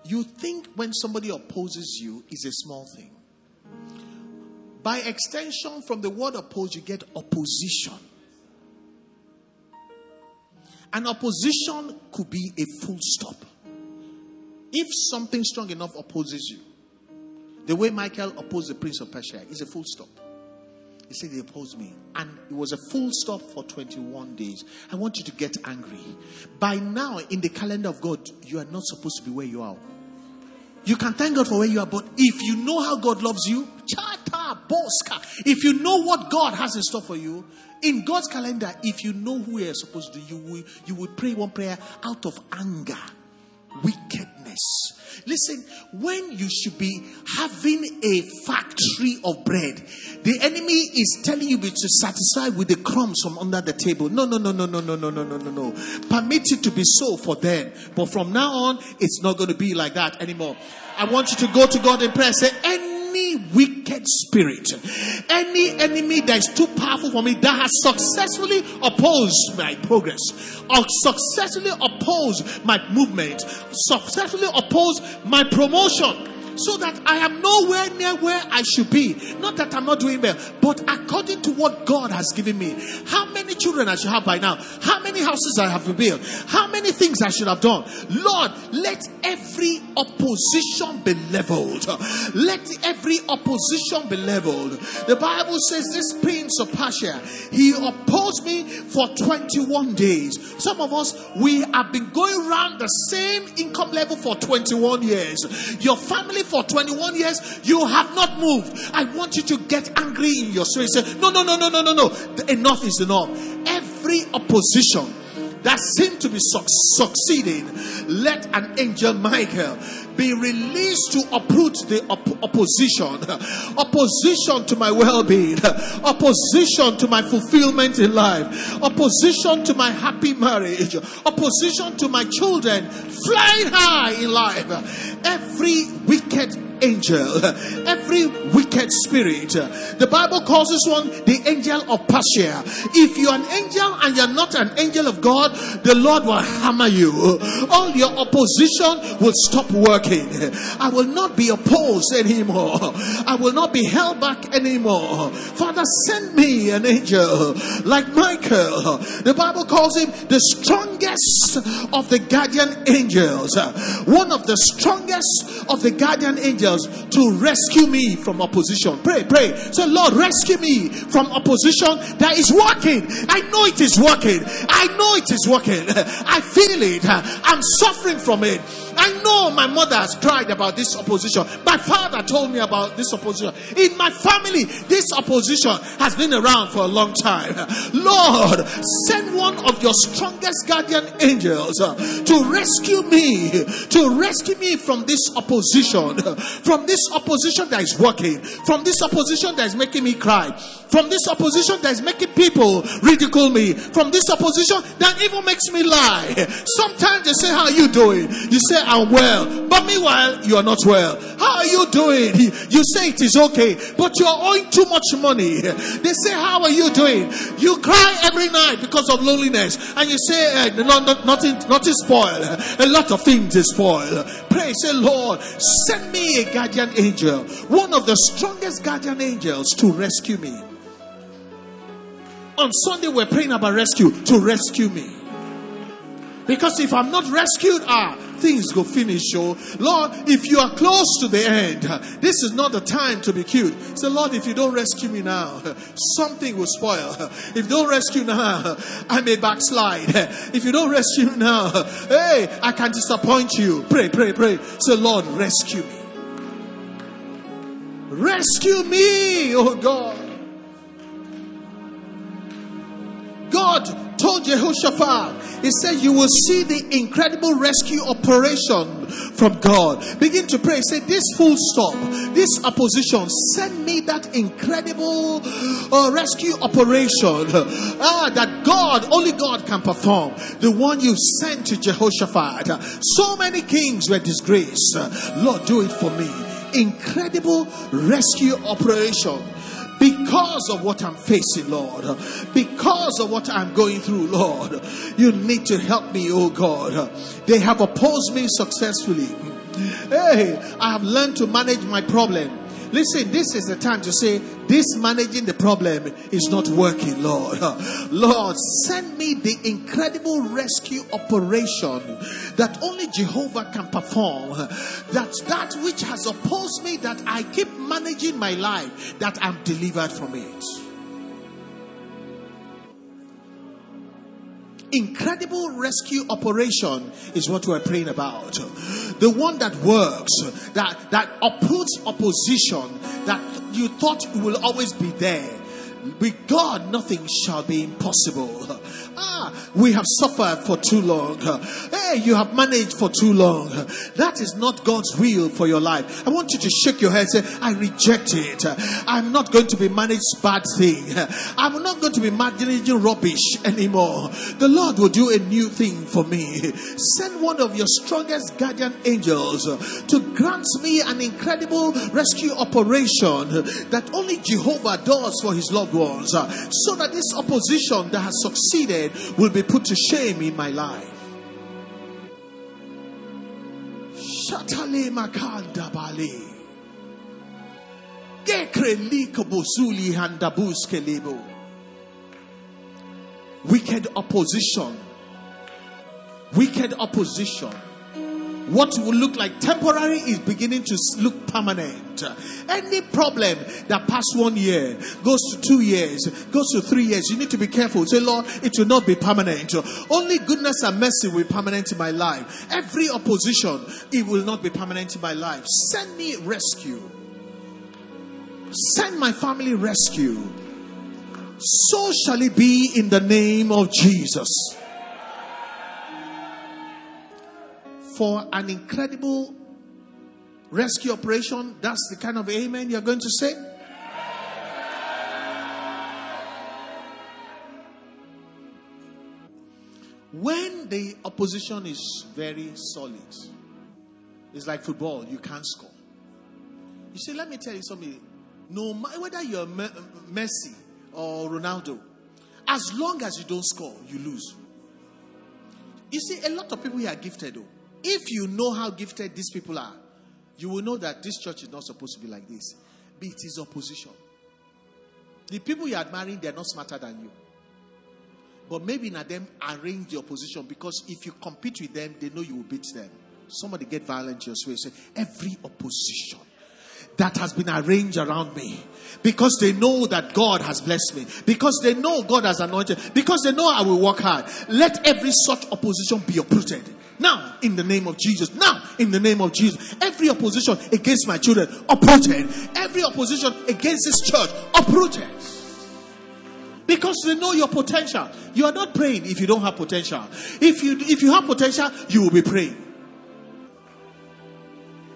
You think when somebody opposes you is a small thing. By extension, from the word oppose, you get opposition. An opposition could be a full stop. If something strong enough opposes you, the way Michael opposed the prince of Persia is a full stop. He said he opposed me. And it was a full stop for 21 days. I want you to get angry. By now, in the calendar of God, you are not supposed to be where you are. You can thank God for where you are, but if you know how God loves you, chata, boska, if you know what God has in store for you, in God's calendar, if you know who you're supposed to, you will, you will pray one prayer out of anger, wickedness, Listen, when you should be having a factory of bread, the enemy is telling you to satisfy with the crumbs from under the table. No, no, no, no, no, no, no, no, no, no, no. Permit it to be so for them. But from now on, it's not going to be like that anymore. I want you to go to God in prayer. Say, any wicked spirit, any enemy that is too powerful for me that has successfully opposed my progress, or successfully opposed my movement, successfully opposed my promotion so that I am nowhere near where I should be. Not that I'm not doing well, but according to what God has given me. How many children I should have by now? How many houses I have to build? How many things I should have done? Lord, let every opposition be leveled. Let every opposition be leveled. The Bible says this prince of Persia, he opposed me for 21 days. Some of us, we have been going around the same income level for 21 years. Your family for 21 years, you have not moved. I want you to get angry in your soul spirit. Say, no, no, no, no, no, no, no. Enough is enough. Every opposition that seemed to be su- succeeding, let an angel Michael be released to uproot the op- opposition, opposition to my well-being, opposition to my fulfillment in life, opposition to my happy marriage, opposition to my children flying high in life. Every wicked angel, every wicked spirit. The Bible calls this one the angel of Persia. If you're an angel and you're not an angel of God, the Lord will hammer you. All your opposition will stop working. I will not be opposed anymore. I will not be held back anymore. Father, send me an angel like Michael. The Bible calls him the strongest of the guardian angels. One of the strongest of the guardian angels angels to rescue me from opposition. Pray, pray. Say, Lord, rescue me from opposition that is working. I know it is working. I know it is working. I feel it. I'm suffering from it. I know my mother has cried about this opposition. My father told me about this opposition. In my family, this opposition has been around for a long time. Lord, send one of your strongest guardian angels uh, to rescue me, to rescue me from this opposition, from this opposition that is working, from this opposition that is making me cry, from this opposition that is making people ridicule me, from this opposition that even makes me lie. Sometimes they say, How are you doing? You say, I'm well. But meanwhile, you are not well. How are you doing? You say it is okay, but you are owing too much money. They say, How are you doing? You cry every night because of loneliness, and you say, eh, no, no, nothing, nothing spoiled. A lot of things is spoiled. Pray, say, Lord, send me a guardian angel, one of the strongest guardian angels to rescue me. On Sunday, we're praying about rescue to rescue me. Because if I'm not rescued, ah, things go finish. Oh, Lord, if you are close to the end, this is not the time to be cute. Say, Lord, if you don't rescue me now, something will spoil. If you don't rescue now, I may backslide. If you don't rescue now, hey, I can disappoint you. Pray, pray, pray. Say, Lord, rescue me. Rescue me, oh God. God told Jehoshaphat, He said, You will see the incredible rescue operation from God. Begin to pray. Say, This full stop, this opposition, send me that incredible uh, rescue operation ah, that God, only God can perform. The one you sent to Jehoshaphat. So many kings were disgraced. Lord, do it for me. Incredible rescue operation because of what I'm facing, Lord, because of what I'm going through, Lord, you need to help me, oh God. They have opposed me successfully. Hey, I have learned to manage my problem. Listen, this is the time to say, This managing the problem is not working, Lord. Lord, send me the incredible rescue operation that only Jehovah can perform. That that which has opposed me, that I keep managing my life, that I'm delivered from it. Incredible rescue operation is what we're praying about. The one that works, that, that uproots opposition, that you thought will always be there. With God, nothing shall be impossible. Ah, we have suffered for too long. Hey, you have managed for too long. That is not God's will for your life. I want you to shake your head and say, I reject it. I'm not going to be managed bad thing. I'm not going to be managing rubbish anymore. The Lord will do a new thing for me. Send one of your strongest guardian angels to grant me an incredible rescue operation that only Jehovah does for his loved ones so that this opposition that has succeeded will be put to shame in my life. Shatale makanda bali. Wicked opposition. Wicked opposition what will look like temporary is beginning to look permanent. Any problem that passed one year goes to two years, goes to three years, you need to be careful. Say, Lord, it will not be permanent. Only goodness and mercy will be permanent in my life. Every opposition, it will not be permanent in my life. Send me rescue. Send my family rescue. So shall it be in the name of Jesus. For an incredible rescue operation, that's the kind of amen you're going to say? When the opposition is very solid, it's like football, you can't score. You see, let me tell you something. No matter whether you're Messi or Ronaldo, as long as you don't score, you lose. You see, a lot of people here are gifted though. If you know how gifted these people are, you will know that this church is not supposed to be like this. But it is opposition. The people you are admiring, they're not smarter than you. But maybe not them arrange the opposition because if you compete with them, they know you will beat them. Somebody get violent your way. Say, every opposition that has been arranged around me because they know that God has blessed me, because they know God has anointed, because they know I will work hard. Let every such opposition be uprooted. Now, in the name of Jesus. Now, in the name of Jesus. Every opposition against my children, uprooted. Every opposition against this church, uprooted. Because they know your potential. You are not praying if you don't have potential. If you if you have potential, you will be praying.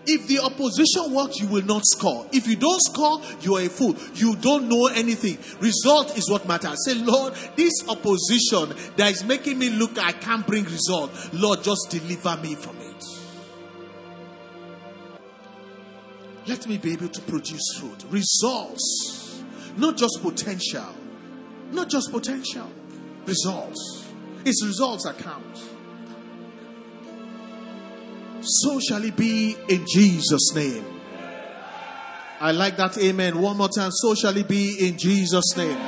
If the opposition works, you will not score. If you don't score, you are a fool. You don't know anything. Result is what matters. Say, Lord, this opposition that is making me look I can't bring result. Lord, just deliver me from it. Let me be able to produce fruit. Results. Not just potential. Not just potential. Results. It's results that count so shall it be in Jesus' name. I like that amen. One more time. So shall it be in Jesus' name.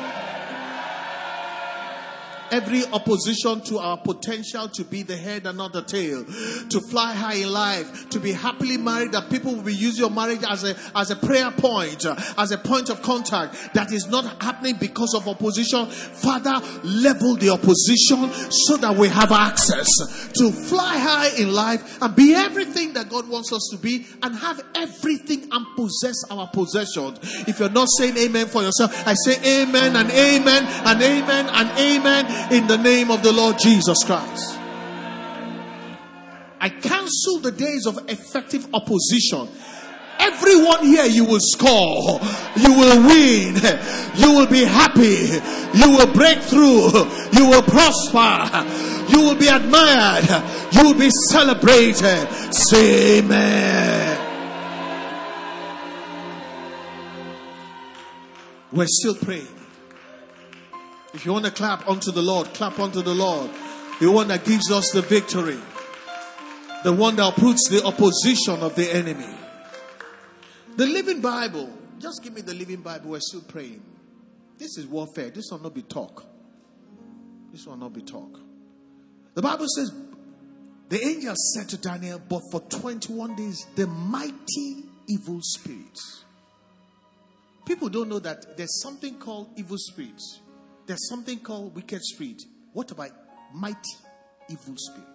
Every opposition to our potential to be the head and not the tail, to fly high in life, to be happily married, that people will use your marriage as a, as a prayer point, as a point of contact. That is not happening because of opposition. Father, level the opposition so that we have access to fly high in life and be everything that God wants us to be and have everything and possess our possession. If you're not saying amen for yourself, I say amen and amen and amen and amen in the name of the Lord Jesus Christ. I cancel the days of effective opposition. Everyone here, you will score, you will win, you will be happy, you will break through, you will prosper, you will be admired, you will be celebrated. Say amen. We're still praying. If you want to clap unto the Lord, clap unto the Lord. The one that gives us the victory. The one that puts the opposition of the enemy. The Living Bible. Just give me the Living Bible. We're still praying. This is warfare. This will not be talk. This will not be talk. The Bible says, the angel said to Daniel, but for 21 days, the mighty evil spirits. People don't know that there's something called evil spirits. There's something called wicked spirit. What about mighty evil spirit?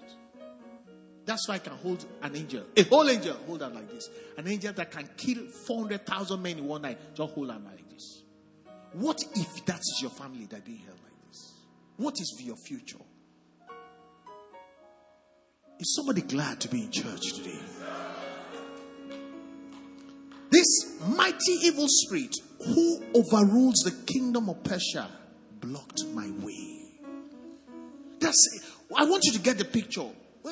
That's why I can hold an angel, a whole angel, hold on like this. An angel that can kill 400,000 men in one night, just hold on like this. What if that is your family that being held like this? What is your future? Is somebody glad to be in church today? This mighty evil spirit who overrules the kingdom of Persia blocked my way. That's it. I want you to get the picture.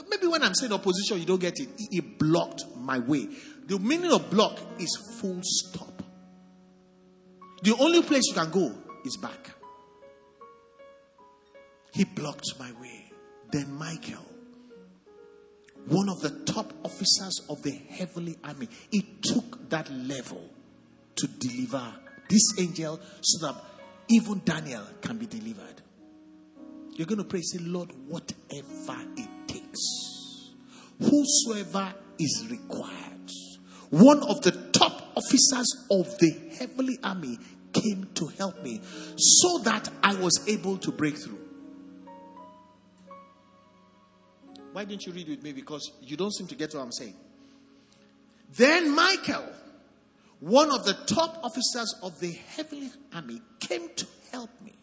Maybe when I'm saying opposition, you don't get it. He blocked my way. The meaning of block is full stop. The only place you can go is back. He blocked my way. Then Michael, one of the top officers of the heavenly army, he took that level to deliver this angel so that even Daniel can be delivered. You're going to pray, say, Lord, whatever it takes, whosoever is required. One of the top officers of the heavenly army came to help me so that I was able to break through. Why didn't you read with me? Because you don't seem to get what I'm saying. Then Michael, one of the top officers of the heavenly army, came to help me.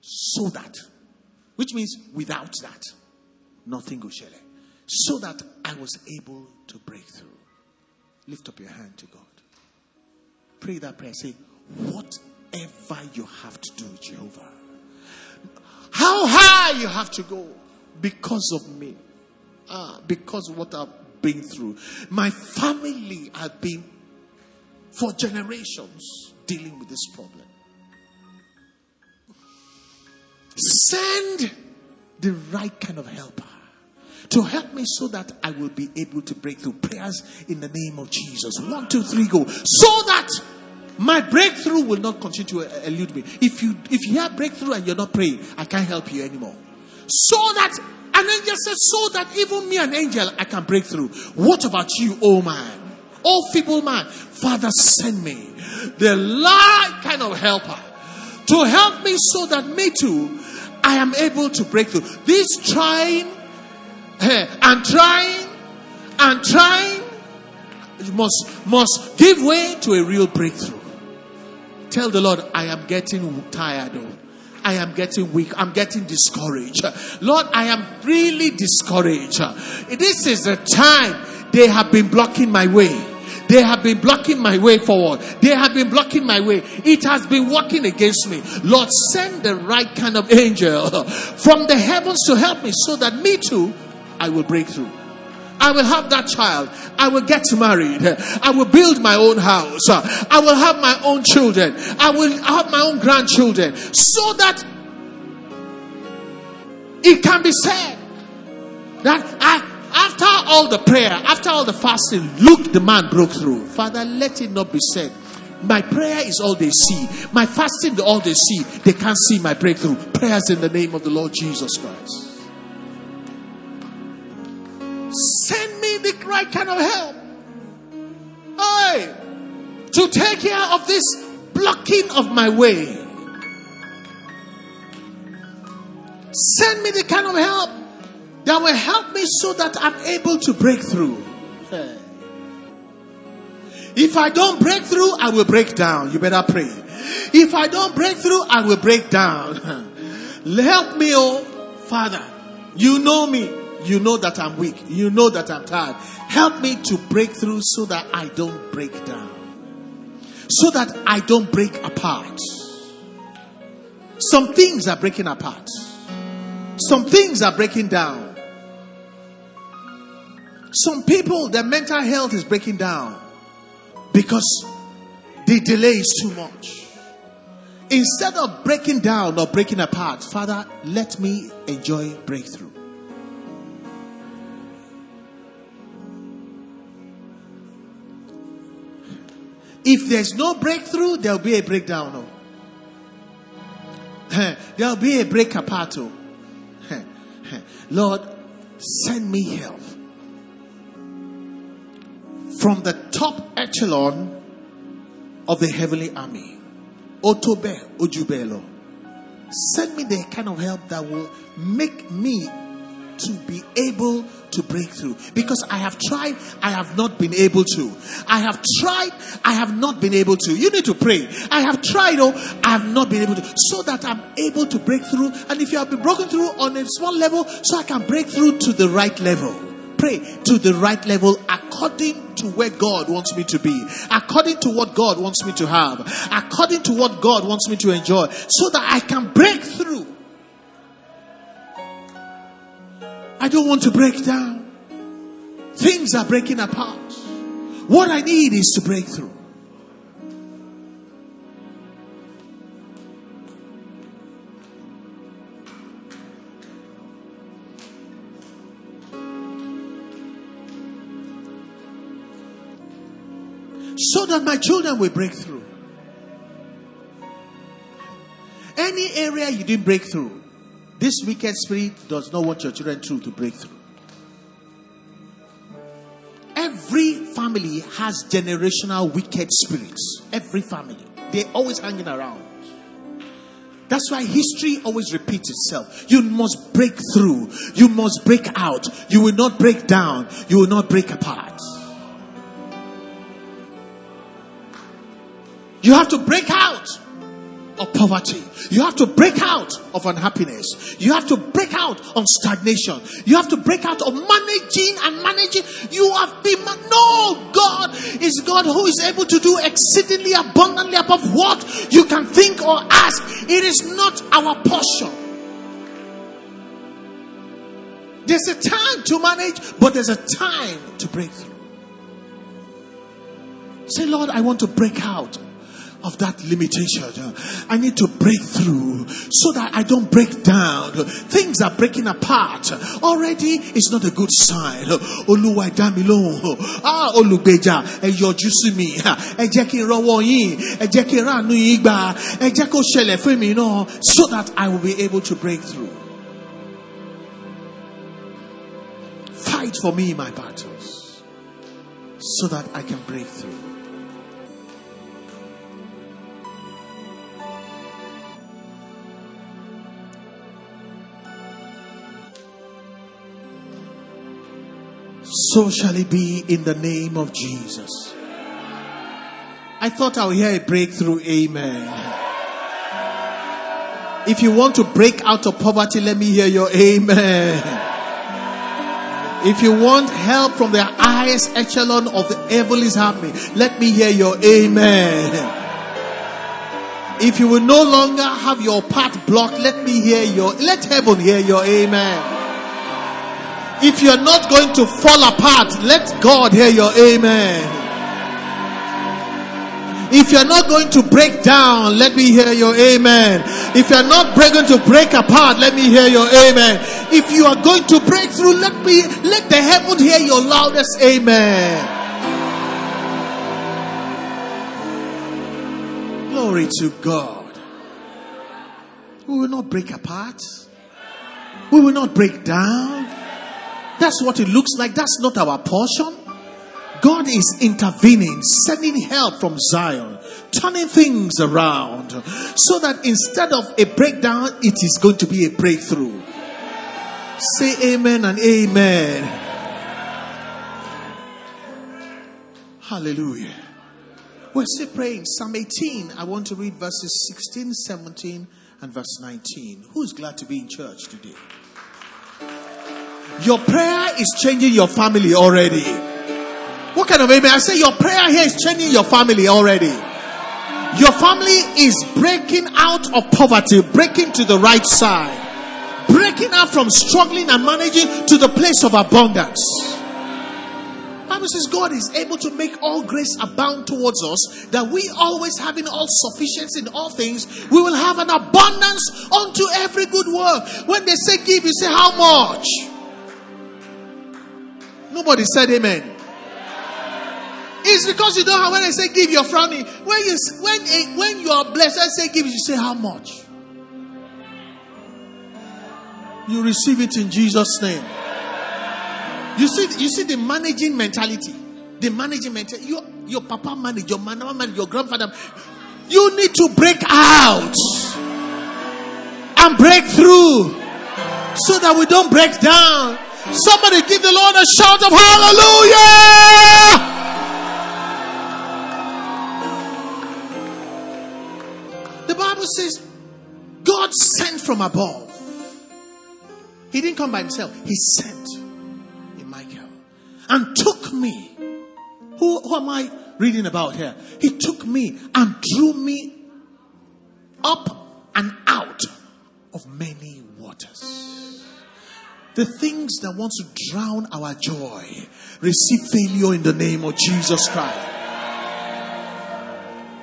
So that, which means without that, nothing goes shele. So that I was able to break through. Lift up your hand to God. Pray that prayer. Say, whatever you have to do, Jehovah. How high you have to go because of me. Ah, because what I've been through. My family have been for generations dealing with this problem. Send the right kind of helper to help me so that I will be able to break through prayers in the name of Jesus. One, two, three, go. So that my breakthrough will not continue to elude me. If you if you have breakthrough and you're not praying, I can't help you anymore. So that an angel says, so that even me, an angel, I can break through. What about you, oh man? Oh feeble man. Father, send me the light kind of helper to help me so that me too, I am able to break through. This trying eh, and trying and trying must must give way to a real breakthrough. Tell the Lord, I am getting tired. Oh. I am getting weak. I'm getting discouraged. Lord, I am really discouraged. This is the time they have been blocking my way. They have been blocking my way forward. They have been blocking my way. It has been working against me. Lord, send the right kind of angel from the heavens to help me so that me too I will break through. I will have that child. I will get married. I will build my own house. I will have my own children. I will have my own grandchildren. So that it can be said that I, after all the prayer, after all the fasting, look, the man broke through. Father, let it not be said. My prayer is all they see. My fasting, all they see. They can't see my breakthrough. Prayers in the name of the Lord Jesus Christ. Send me the right kind of help. Hey, to take care of this blocking of my way. Send me the kind of help that will help me so that I'm able to break through. If I don't break through, I will break down. You better pray. If I don't break through, I will break down. help me, oh Father. You know me. You know that I'm weak. You know that I'm tired. Help me to break through so that I don't break down. So that I don't break apart. Some things are breaking apart. Some things are breaking down. Some people, their mental health is breaking down because the delay is too much. Instead of breaking down or breaking apart, Father, let me enjoy breakthrough. If there's no breakthrough, there'll be a breakdown. Oh. There'll be a break apart. Oh. Lord, send me help from the top echelon of the heavenly army. Otobe Ojubelo. Send me the kind of help that will make me to be able to break through. Because I have tried, I have not been able to. I have tried, I have not been able to. You need to pray. I have tried, oh, I have not been able to. So that I'm able to break through. And if you have been broken through on a small level, so I can break through to the right level. Pray to the right level according to where God wants me to be, according to what God wants me to have, according to what God wants me to enjoy, so that I can break through. I don't want to break down. Things are breaking apart. What I need is to break through. So that my children will break through. Any area you didn't break through, this wicked spirit does not want your children through to break through. Every family has generational wicked spirits. Every family. They're always hanging around. That's why history always repeats itself. You must break through. You must break out. You will not break down. You will not break apart. You have to break out of poverty. You have to break out of unhappiness. You have to break out on stagnation. You have to break out of managing and managing. You have been, no, God is God who is able to do exceedingly abundantly above what you can think or ask. It is not our portion. There's a time to manage, but there's a time to break through. Say, Lord, I want to break out of that limitation. I need to break through so that I don't break down. Things are breaking apart. Already it's not a good sign. Olúwa dá mi. Ah, olùgbèjà, ẹ yọjú sí. Ẹ rọ́wọ́. Ẹ ránu yín. Ẹ jẹ́ kó so that I will be able to break through. Fight for me in my battles so that I can break through. So shall it be in the name of Jesus. I thought I'll hear a breakthrough. Amen. If you want to break out of poverty, let me hear your amen. If you want help from the highest echelon of the heavenlies army, let me hear your amen. If you will no longer have your path blocked, let me hear your, let heaven hear your amen. If you're not going to fall apart, let God hear your amen. If you're not going to break down, let me hear your amen. If you're not going to break apart, let me hear your amen. If you are going to break through, let me let the heaven hear your loudest amen. Glory to God. We will not break apart. We will not break down. That's what it looks like. That's not our portion. God is intervening, sending help from Zion, turning things around so that instead of a breakdown, it is going to be a breakthrough. Say amen and amen. Hallelujah. We're still praying. Psalm 18. I want to read verses 16, 17, and verse 19. Who is glad to be in church today? Your prayer is changing your family already. What kind of amen? I say your prayer here is changing your family already. Your family is breaking out of poverty, breaking to the right side, breaking out from struggling and managing to the place of abundance. Bible says God is able to make all grace abound towards us, that we always having all sufficiency in all things, we will have an abundance unto every good work. When they say give, you say how much? Nobody said amen. It's because you don't have when I say give, you're frowning. When you when when you are blessed, I say give, you say how much. You receive it in Jesus' name. You see, you see the managing mentality. The managing mentality. Your, your papa manage, your mama manage, your grandfather. You need to break out and break through so that we don't break down. Somebody give the Lord a shout of hallelujah! The Bible says God sent from above. He didn't come by himself, He sent in Michael and took me. Who, who am I reading about here? He took me and drew me up and out of many. The things that want to drown our joy receive failure in the name of Jesus Christ.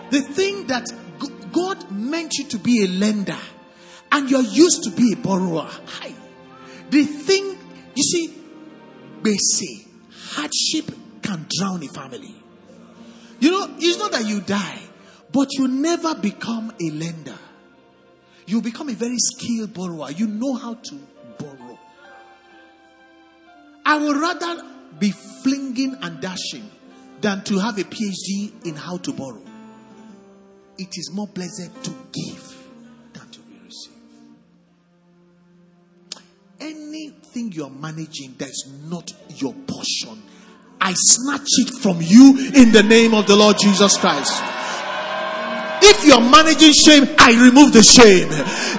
The thing that God meant you to be a lender and you're used to be a borrower. The thing, you see, basic hardship can drown a family. You know, it's not that you die, but you never become a lender. You become a very skilled borrower. You know how to. I would rather be flinging and dashing than to have a PhD in how to borrow. It is more blessed to give than to be received. Anything you're managing that is not your portion, I snatch it from you in the name of the Lord Jesus Christ. If you're managing shame, I remove the shame.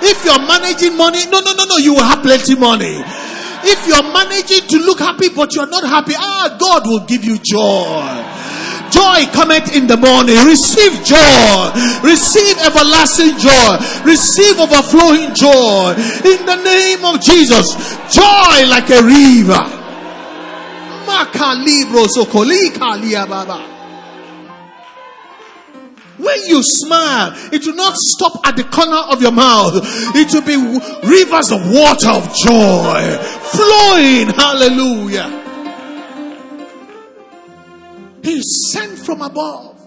If you're managing money, no, no, no, no, you will have plenty money. If you're managing to look happy but you're not happy, ah, God will give you joy. Joy cometh in the morning. Receive joy. Receive everlasting joy. Receive overflowing joy. In the name of Jesus. Joy like a river. When you smile, it will not stop at the corner of your mouth. It will be rivers of water of joy flowing. Hallelujah. He sent from above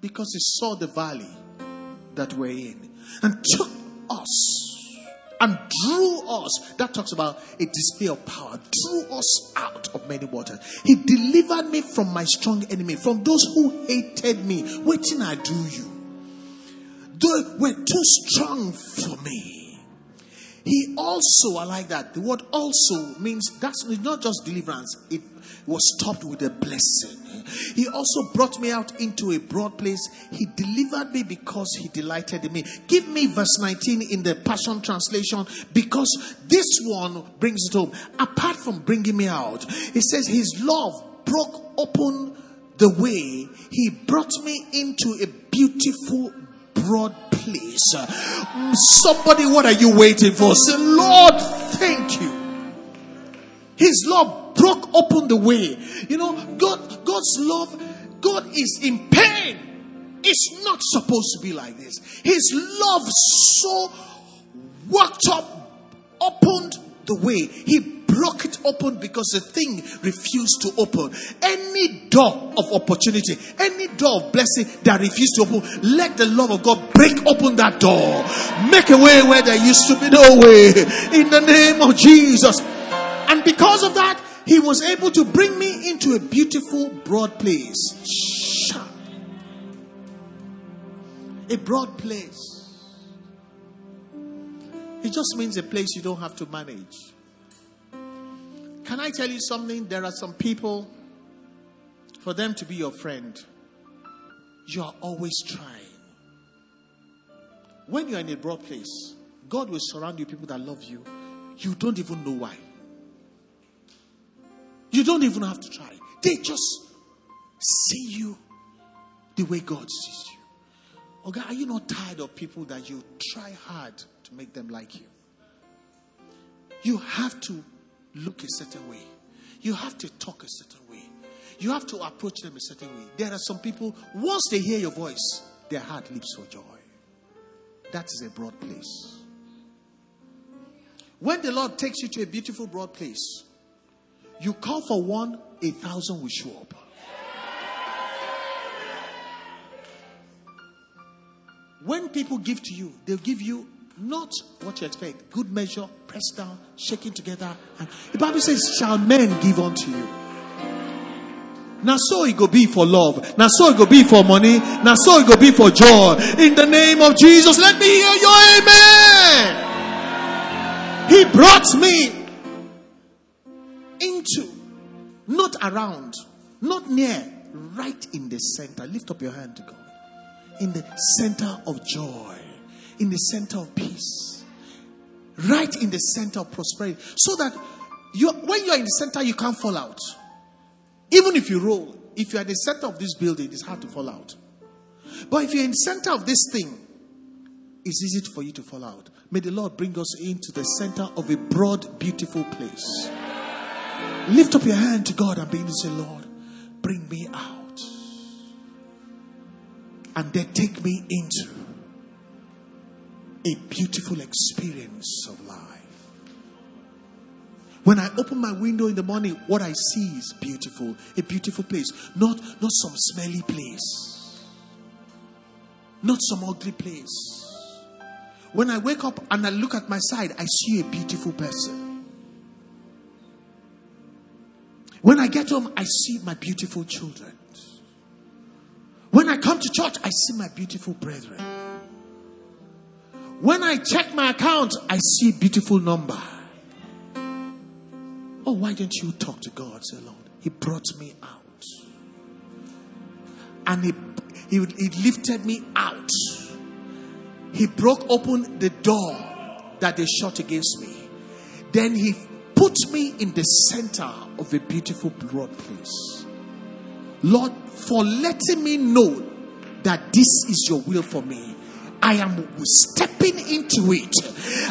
because he saw the valley that we're in and took us and drew us. That talks about a display of power. Drew us out of many waters. He delivered me from my strong enemy, from those who hated me. Waiting, I do you. They were too strong for me. He also, I like that. The word also means that's not just deliverance, it was topped with a blessing. He also brought me out into a broad place. He delivered me because he delighted in me. Give me verse 19 in the Passion Translation because this one brings it home. Apart from bringing me out, it says his love broke open the way. He brought me into a beautiful broad place. Mm, somebody, what are you waiting for? Say, Lord, thank you. His love broke open the way. You know, God, God's love, God is in pain. It's not supposed to be like this. His love so worked up, opened the way. He broke it open because the thing refused to open. Any door of opportunity, any door of blessing that refused to open, let the love of God break open that door. Make a way where there used to be no way. In the name of Jesus. And because of that, he was able to bring me into a beautiful, broad place. A broad place. It just means a place you don't have to manage. Can I tell you something? There are some people, for them to be your friend, you are always trying. When you're in a broad place, God will surround you people that love you. You don't even know why. You don't even have to try. They just see you the way God sees you. Okay, are you not tired of people that you try hard to make them like you? You have to look a certain way. You have to talk a certain way. You have to approach them a certain way. There are some people, once they hear your voice, their heart leaps for joy. That is a broad place. When the Lord takes you to a beautiful broad place, you call for one, a thousand will show up. When people give to you, they'll give you not what you expect. Good measure, pressed down, shaking together. And the Bible says, Shall men give unto you? Now so it go be for love. Now so it go be for money. Now so it go be for joy. In the name of Jesus, let me hear your amen. He brought me into, not around, not near, right in the center. Lift up your hand to God. In the center of joy, in the center of peace, right in the center of prosperity. So that you, when you're in the center, you can't fall out. Even if you roll, if you're at the center of this building, it's hard to fall out. But if you're in the center of this thing, it's easy for you to fall out. May the Lord bring us into the center of a broad, beautiful place. Lift up your hand to God and begin to say, Lord, bring me out. And then take me into a beautiful experience of life. When I open my window in the morning, what I see is beautiful, a beautiful place, not, not some smelly place, not some ugly place. When I wake up and I look at my side, I see a beautiful person. When I get home, I see my beautiful children. When I come to church, I see my beautiful brethren. When I check my account, I see beautiful number. Oh, why don't you talk to God? Say, Lord, He brought me out. And He, he, he lifted me out. He broke open the door that they shut against me. Then He put me in the center of a beautiful broad place. Lord, for letting me know that this is your will for me. I am stepping into it.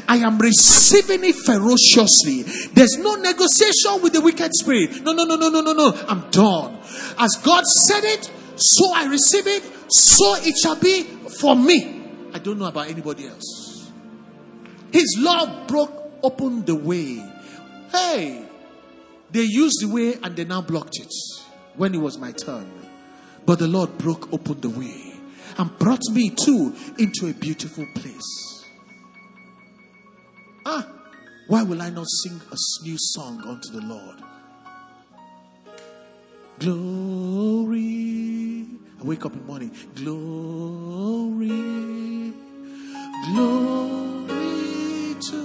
I am receiving it ferociously. There's no negotiation with the wicked spirit. No, no, no, no, no, no, no. I'm done. As God said it, so I receive it, so it shall be for me. I don't know about anybody else. His love broke open the way. Hey, they used the way and they now blocked it when it was my turn. But the Lord broke open the way and brought me too into a beautiful place. Ah, why will I not sing a new song unto the Lord? Glory. I wake up in the morning. Glory. Glory to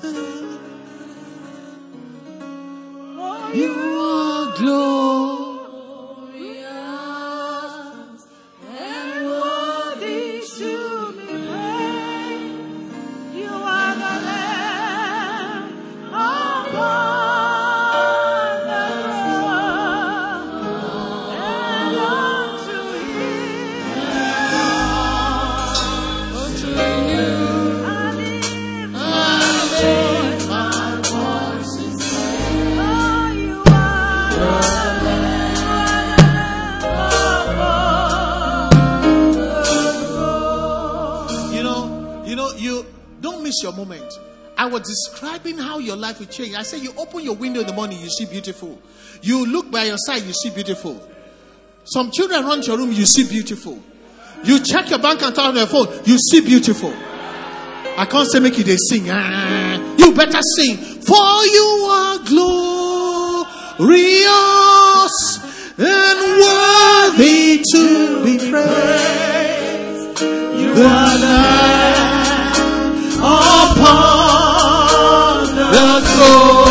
the You are. Describing how your life will change. I say, You open your window in the morning, you see beautiful. You look by your side, you see beautiful. Some children run to your room, you see beautiful. You check your bank account on your phone, you see beautiful. I can't say make you they sing. Ah, you better sing. For you are glorious and worthy to be praised. You are the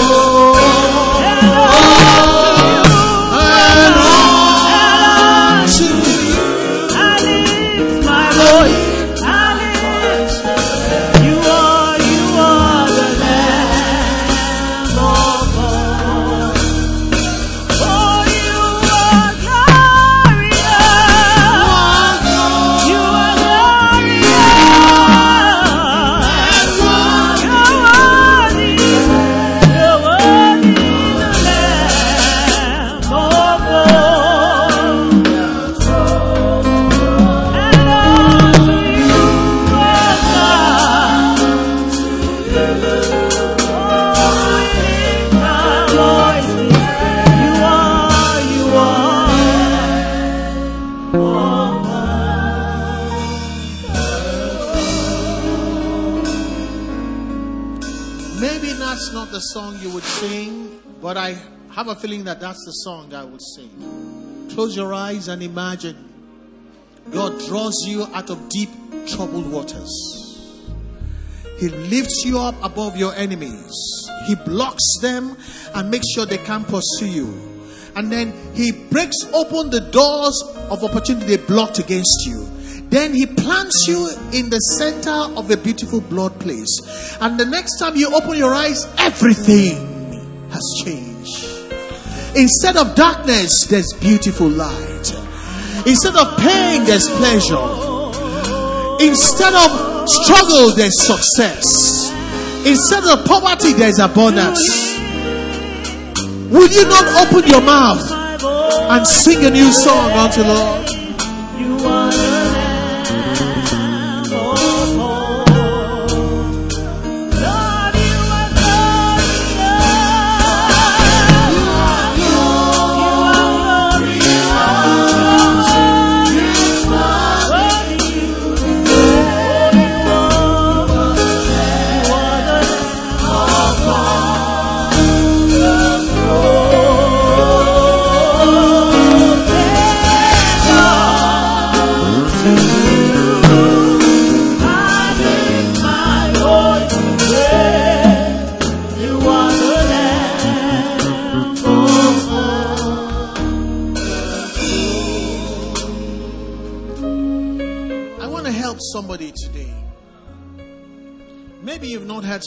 a feeling that that's the song I will sing. Close your eyes and imagine God draws you out of deep, troubled waters. He lifts you up above your enemies. He blocks them and makes sure they can't pursue you. And then he breaks open the doors of opportunity they blocked against you. Then he plants you in the center of a beautiful blood place. And the next time you open your eyes, everything has changed. Instead of darkness, there's beautiful light. Instead of pain, there's pleasure. Instead of struggle, there's success. Instead of poverty, there's abundance. Will you not open your mouth and sing a new song unto Lord?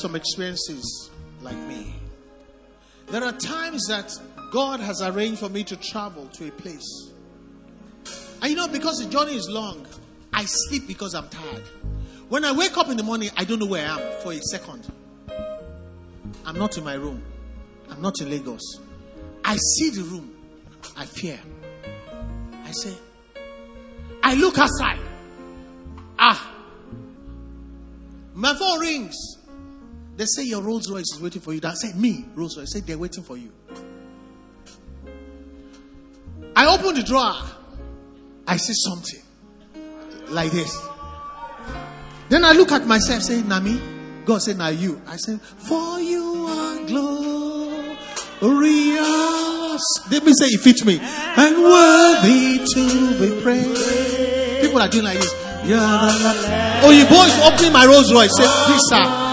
Some experiences like me. There are times that God has arranged for me to travel to a place. And you know, because the journey is long, I sleep because I'm tired. When I wake up in the morning, I don't know where I am for a second. I'm not in my room. I'm not in Lagos. I see the room. I fear. I say, I look outside. Ah, my phone rings. They say your Rolls Royce is waiting for you. I said, Me, Rolls Royce. Said, They're waiting for you. I open the drawer. I see something like this. Then I look at myself, say, Nami. God said, Now you. I said, For you are glorious. Let me say it fits me. And worthy to be praised. People are doing like this. Oh, you boys opening my Rolls Royce. Say, Please, sir.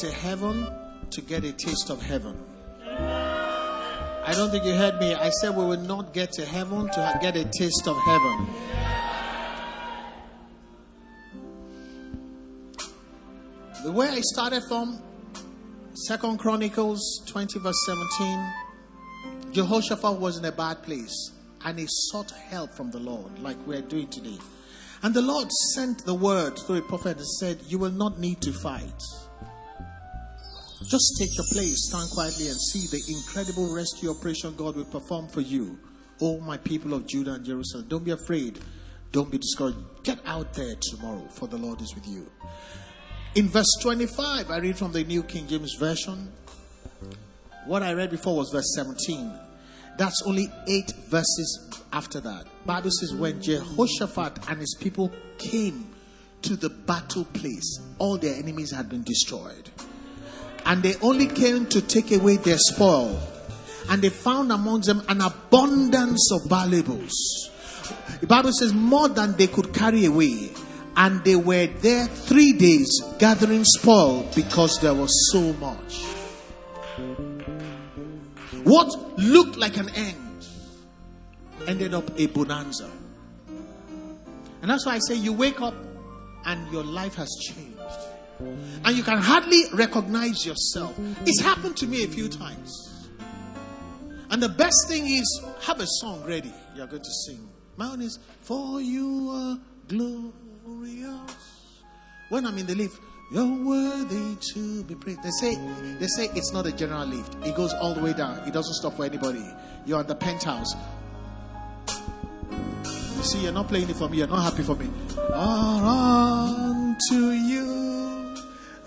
To heaven to get a taste of heaven. I don't think you heard me. I said we will not get to heaven to get a taste of heaven. The way I started from Second Chronicles 20 verse 17, Jehoshaphat was in a bad place and he sought help from the Lord, like we're doing today. And the Lord sent the word through a prophet and said, You will not need to fight. Just take your place, stand quietly, and see the incredible rescue operation God will perform for you. Oh, my people of Judah and Jerusalem, don't be afraid. Don't be discouraged. Get out there tomorrow, for the Lord is with you. In verse 25, I read from the New King James Version. What I read before was verse 17. That's only eight verses after that. Bible says when Jehoshaphat and his people came to the battle place, all their enemies had been destroyed and they only came to take away their spoil. And they found among them an abundance of valuables. The Bible says more than they could carry away. And they were there three days gathering spoil because there was so much. What looked like an end ended up a bonanza. And that's why I say you wake up and your life has changed. And you can hardly recognize yourself. It's happened to me a few times. And the best thing is have a song ready. You're going to sing. Own is For You Are Glorious. When I'm in the lift, you're worthy to be praised. They say they say it's not a general lift. It goes all the way down. It doesn't stop for anybody. You're at the penthouse. You see, you're not playing it for me. You're not happy for me. On to you,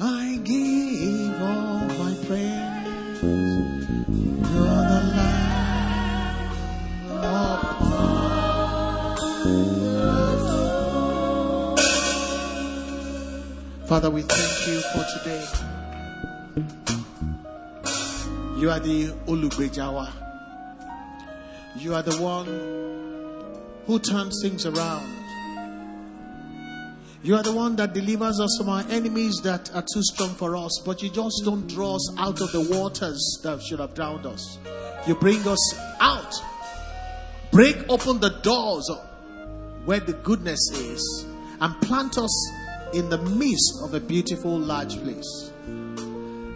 I give all my praise. You're the Lamb Father, we thank you for today. You are the Ulugbejawa. You are the one who turns things around. You are the one that delivers us from our enemies that are too strong for us, but you just don't draw us out of the waters that should have drowned us. You bring us out, break open the doors where the goodness is, and plant us in the midst of a beautiful, large place.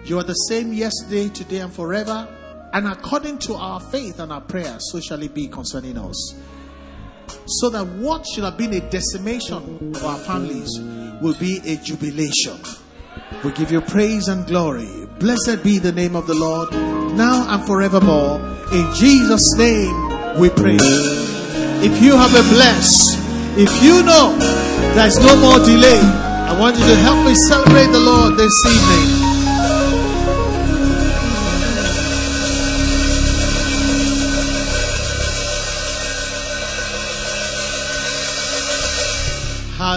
You are the same yesterday, today, and forever. And according to our faith and our prayer, so shall it be concerning us. So that what should have been a decimation of our families will be a jubilation. We give you praise and glory. Blessed be the name of the Lord, now and forevermore. In Jesus' name we pray. If you have a bless, if you know there's no more delay, I want you to help me celebrate the Lord this evening.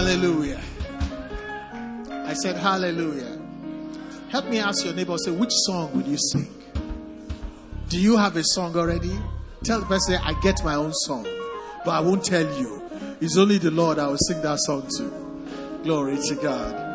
Hallelujah. I said, Hallelujah. Help me ask your neighbor, say, which song would you sing? Do you have a song already? Tell the person, I get my own song, but I won't tell you. It's only the Lord I will sing that song to. Glory to God.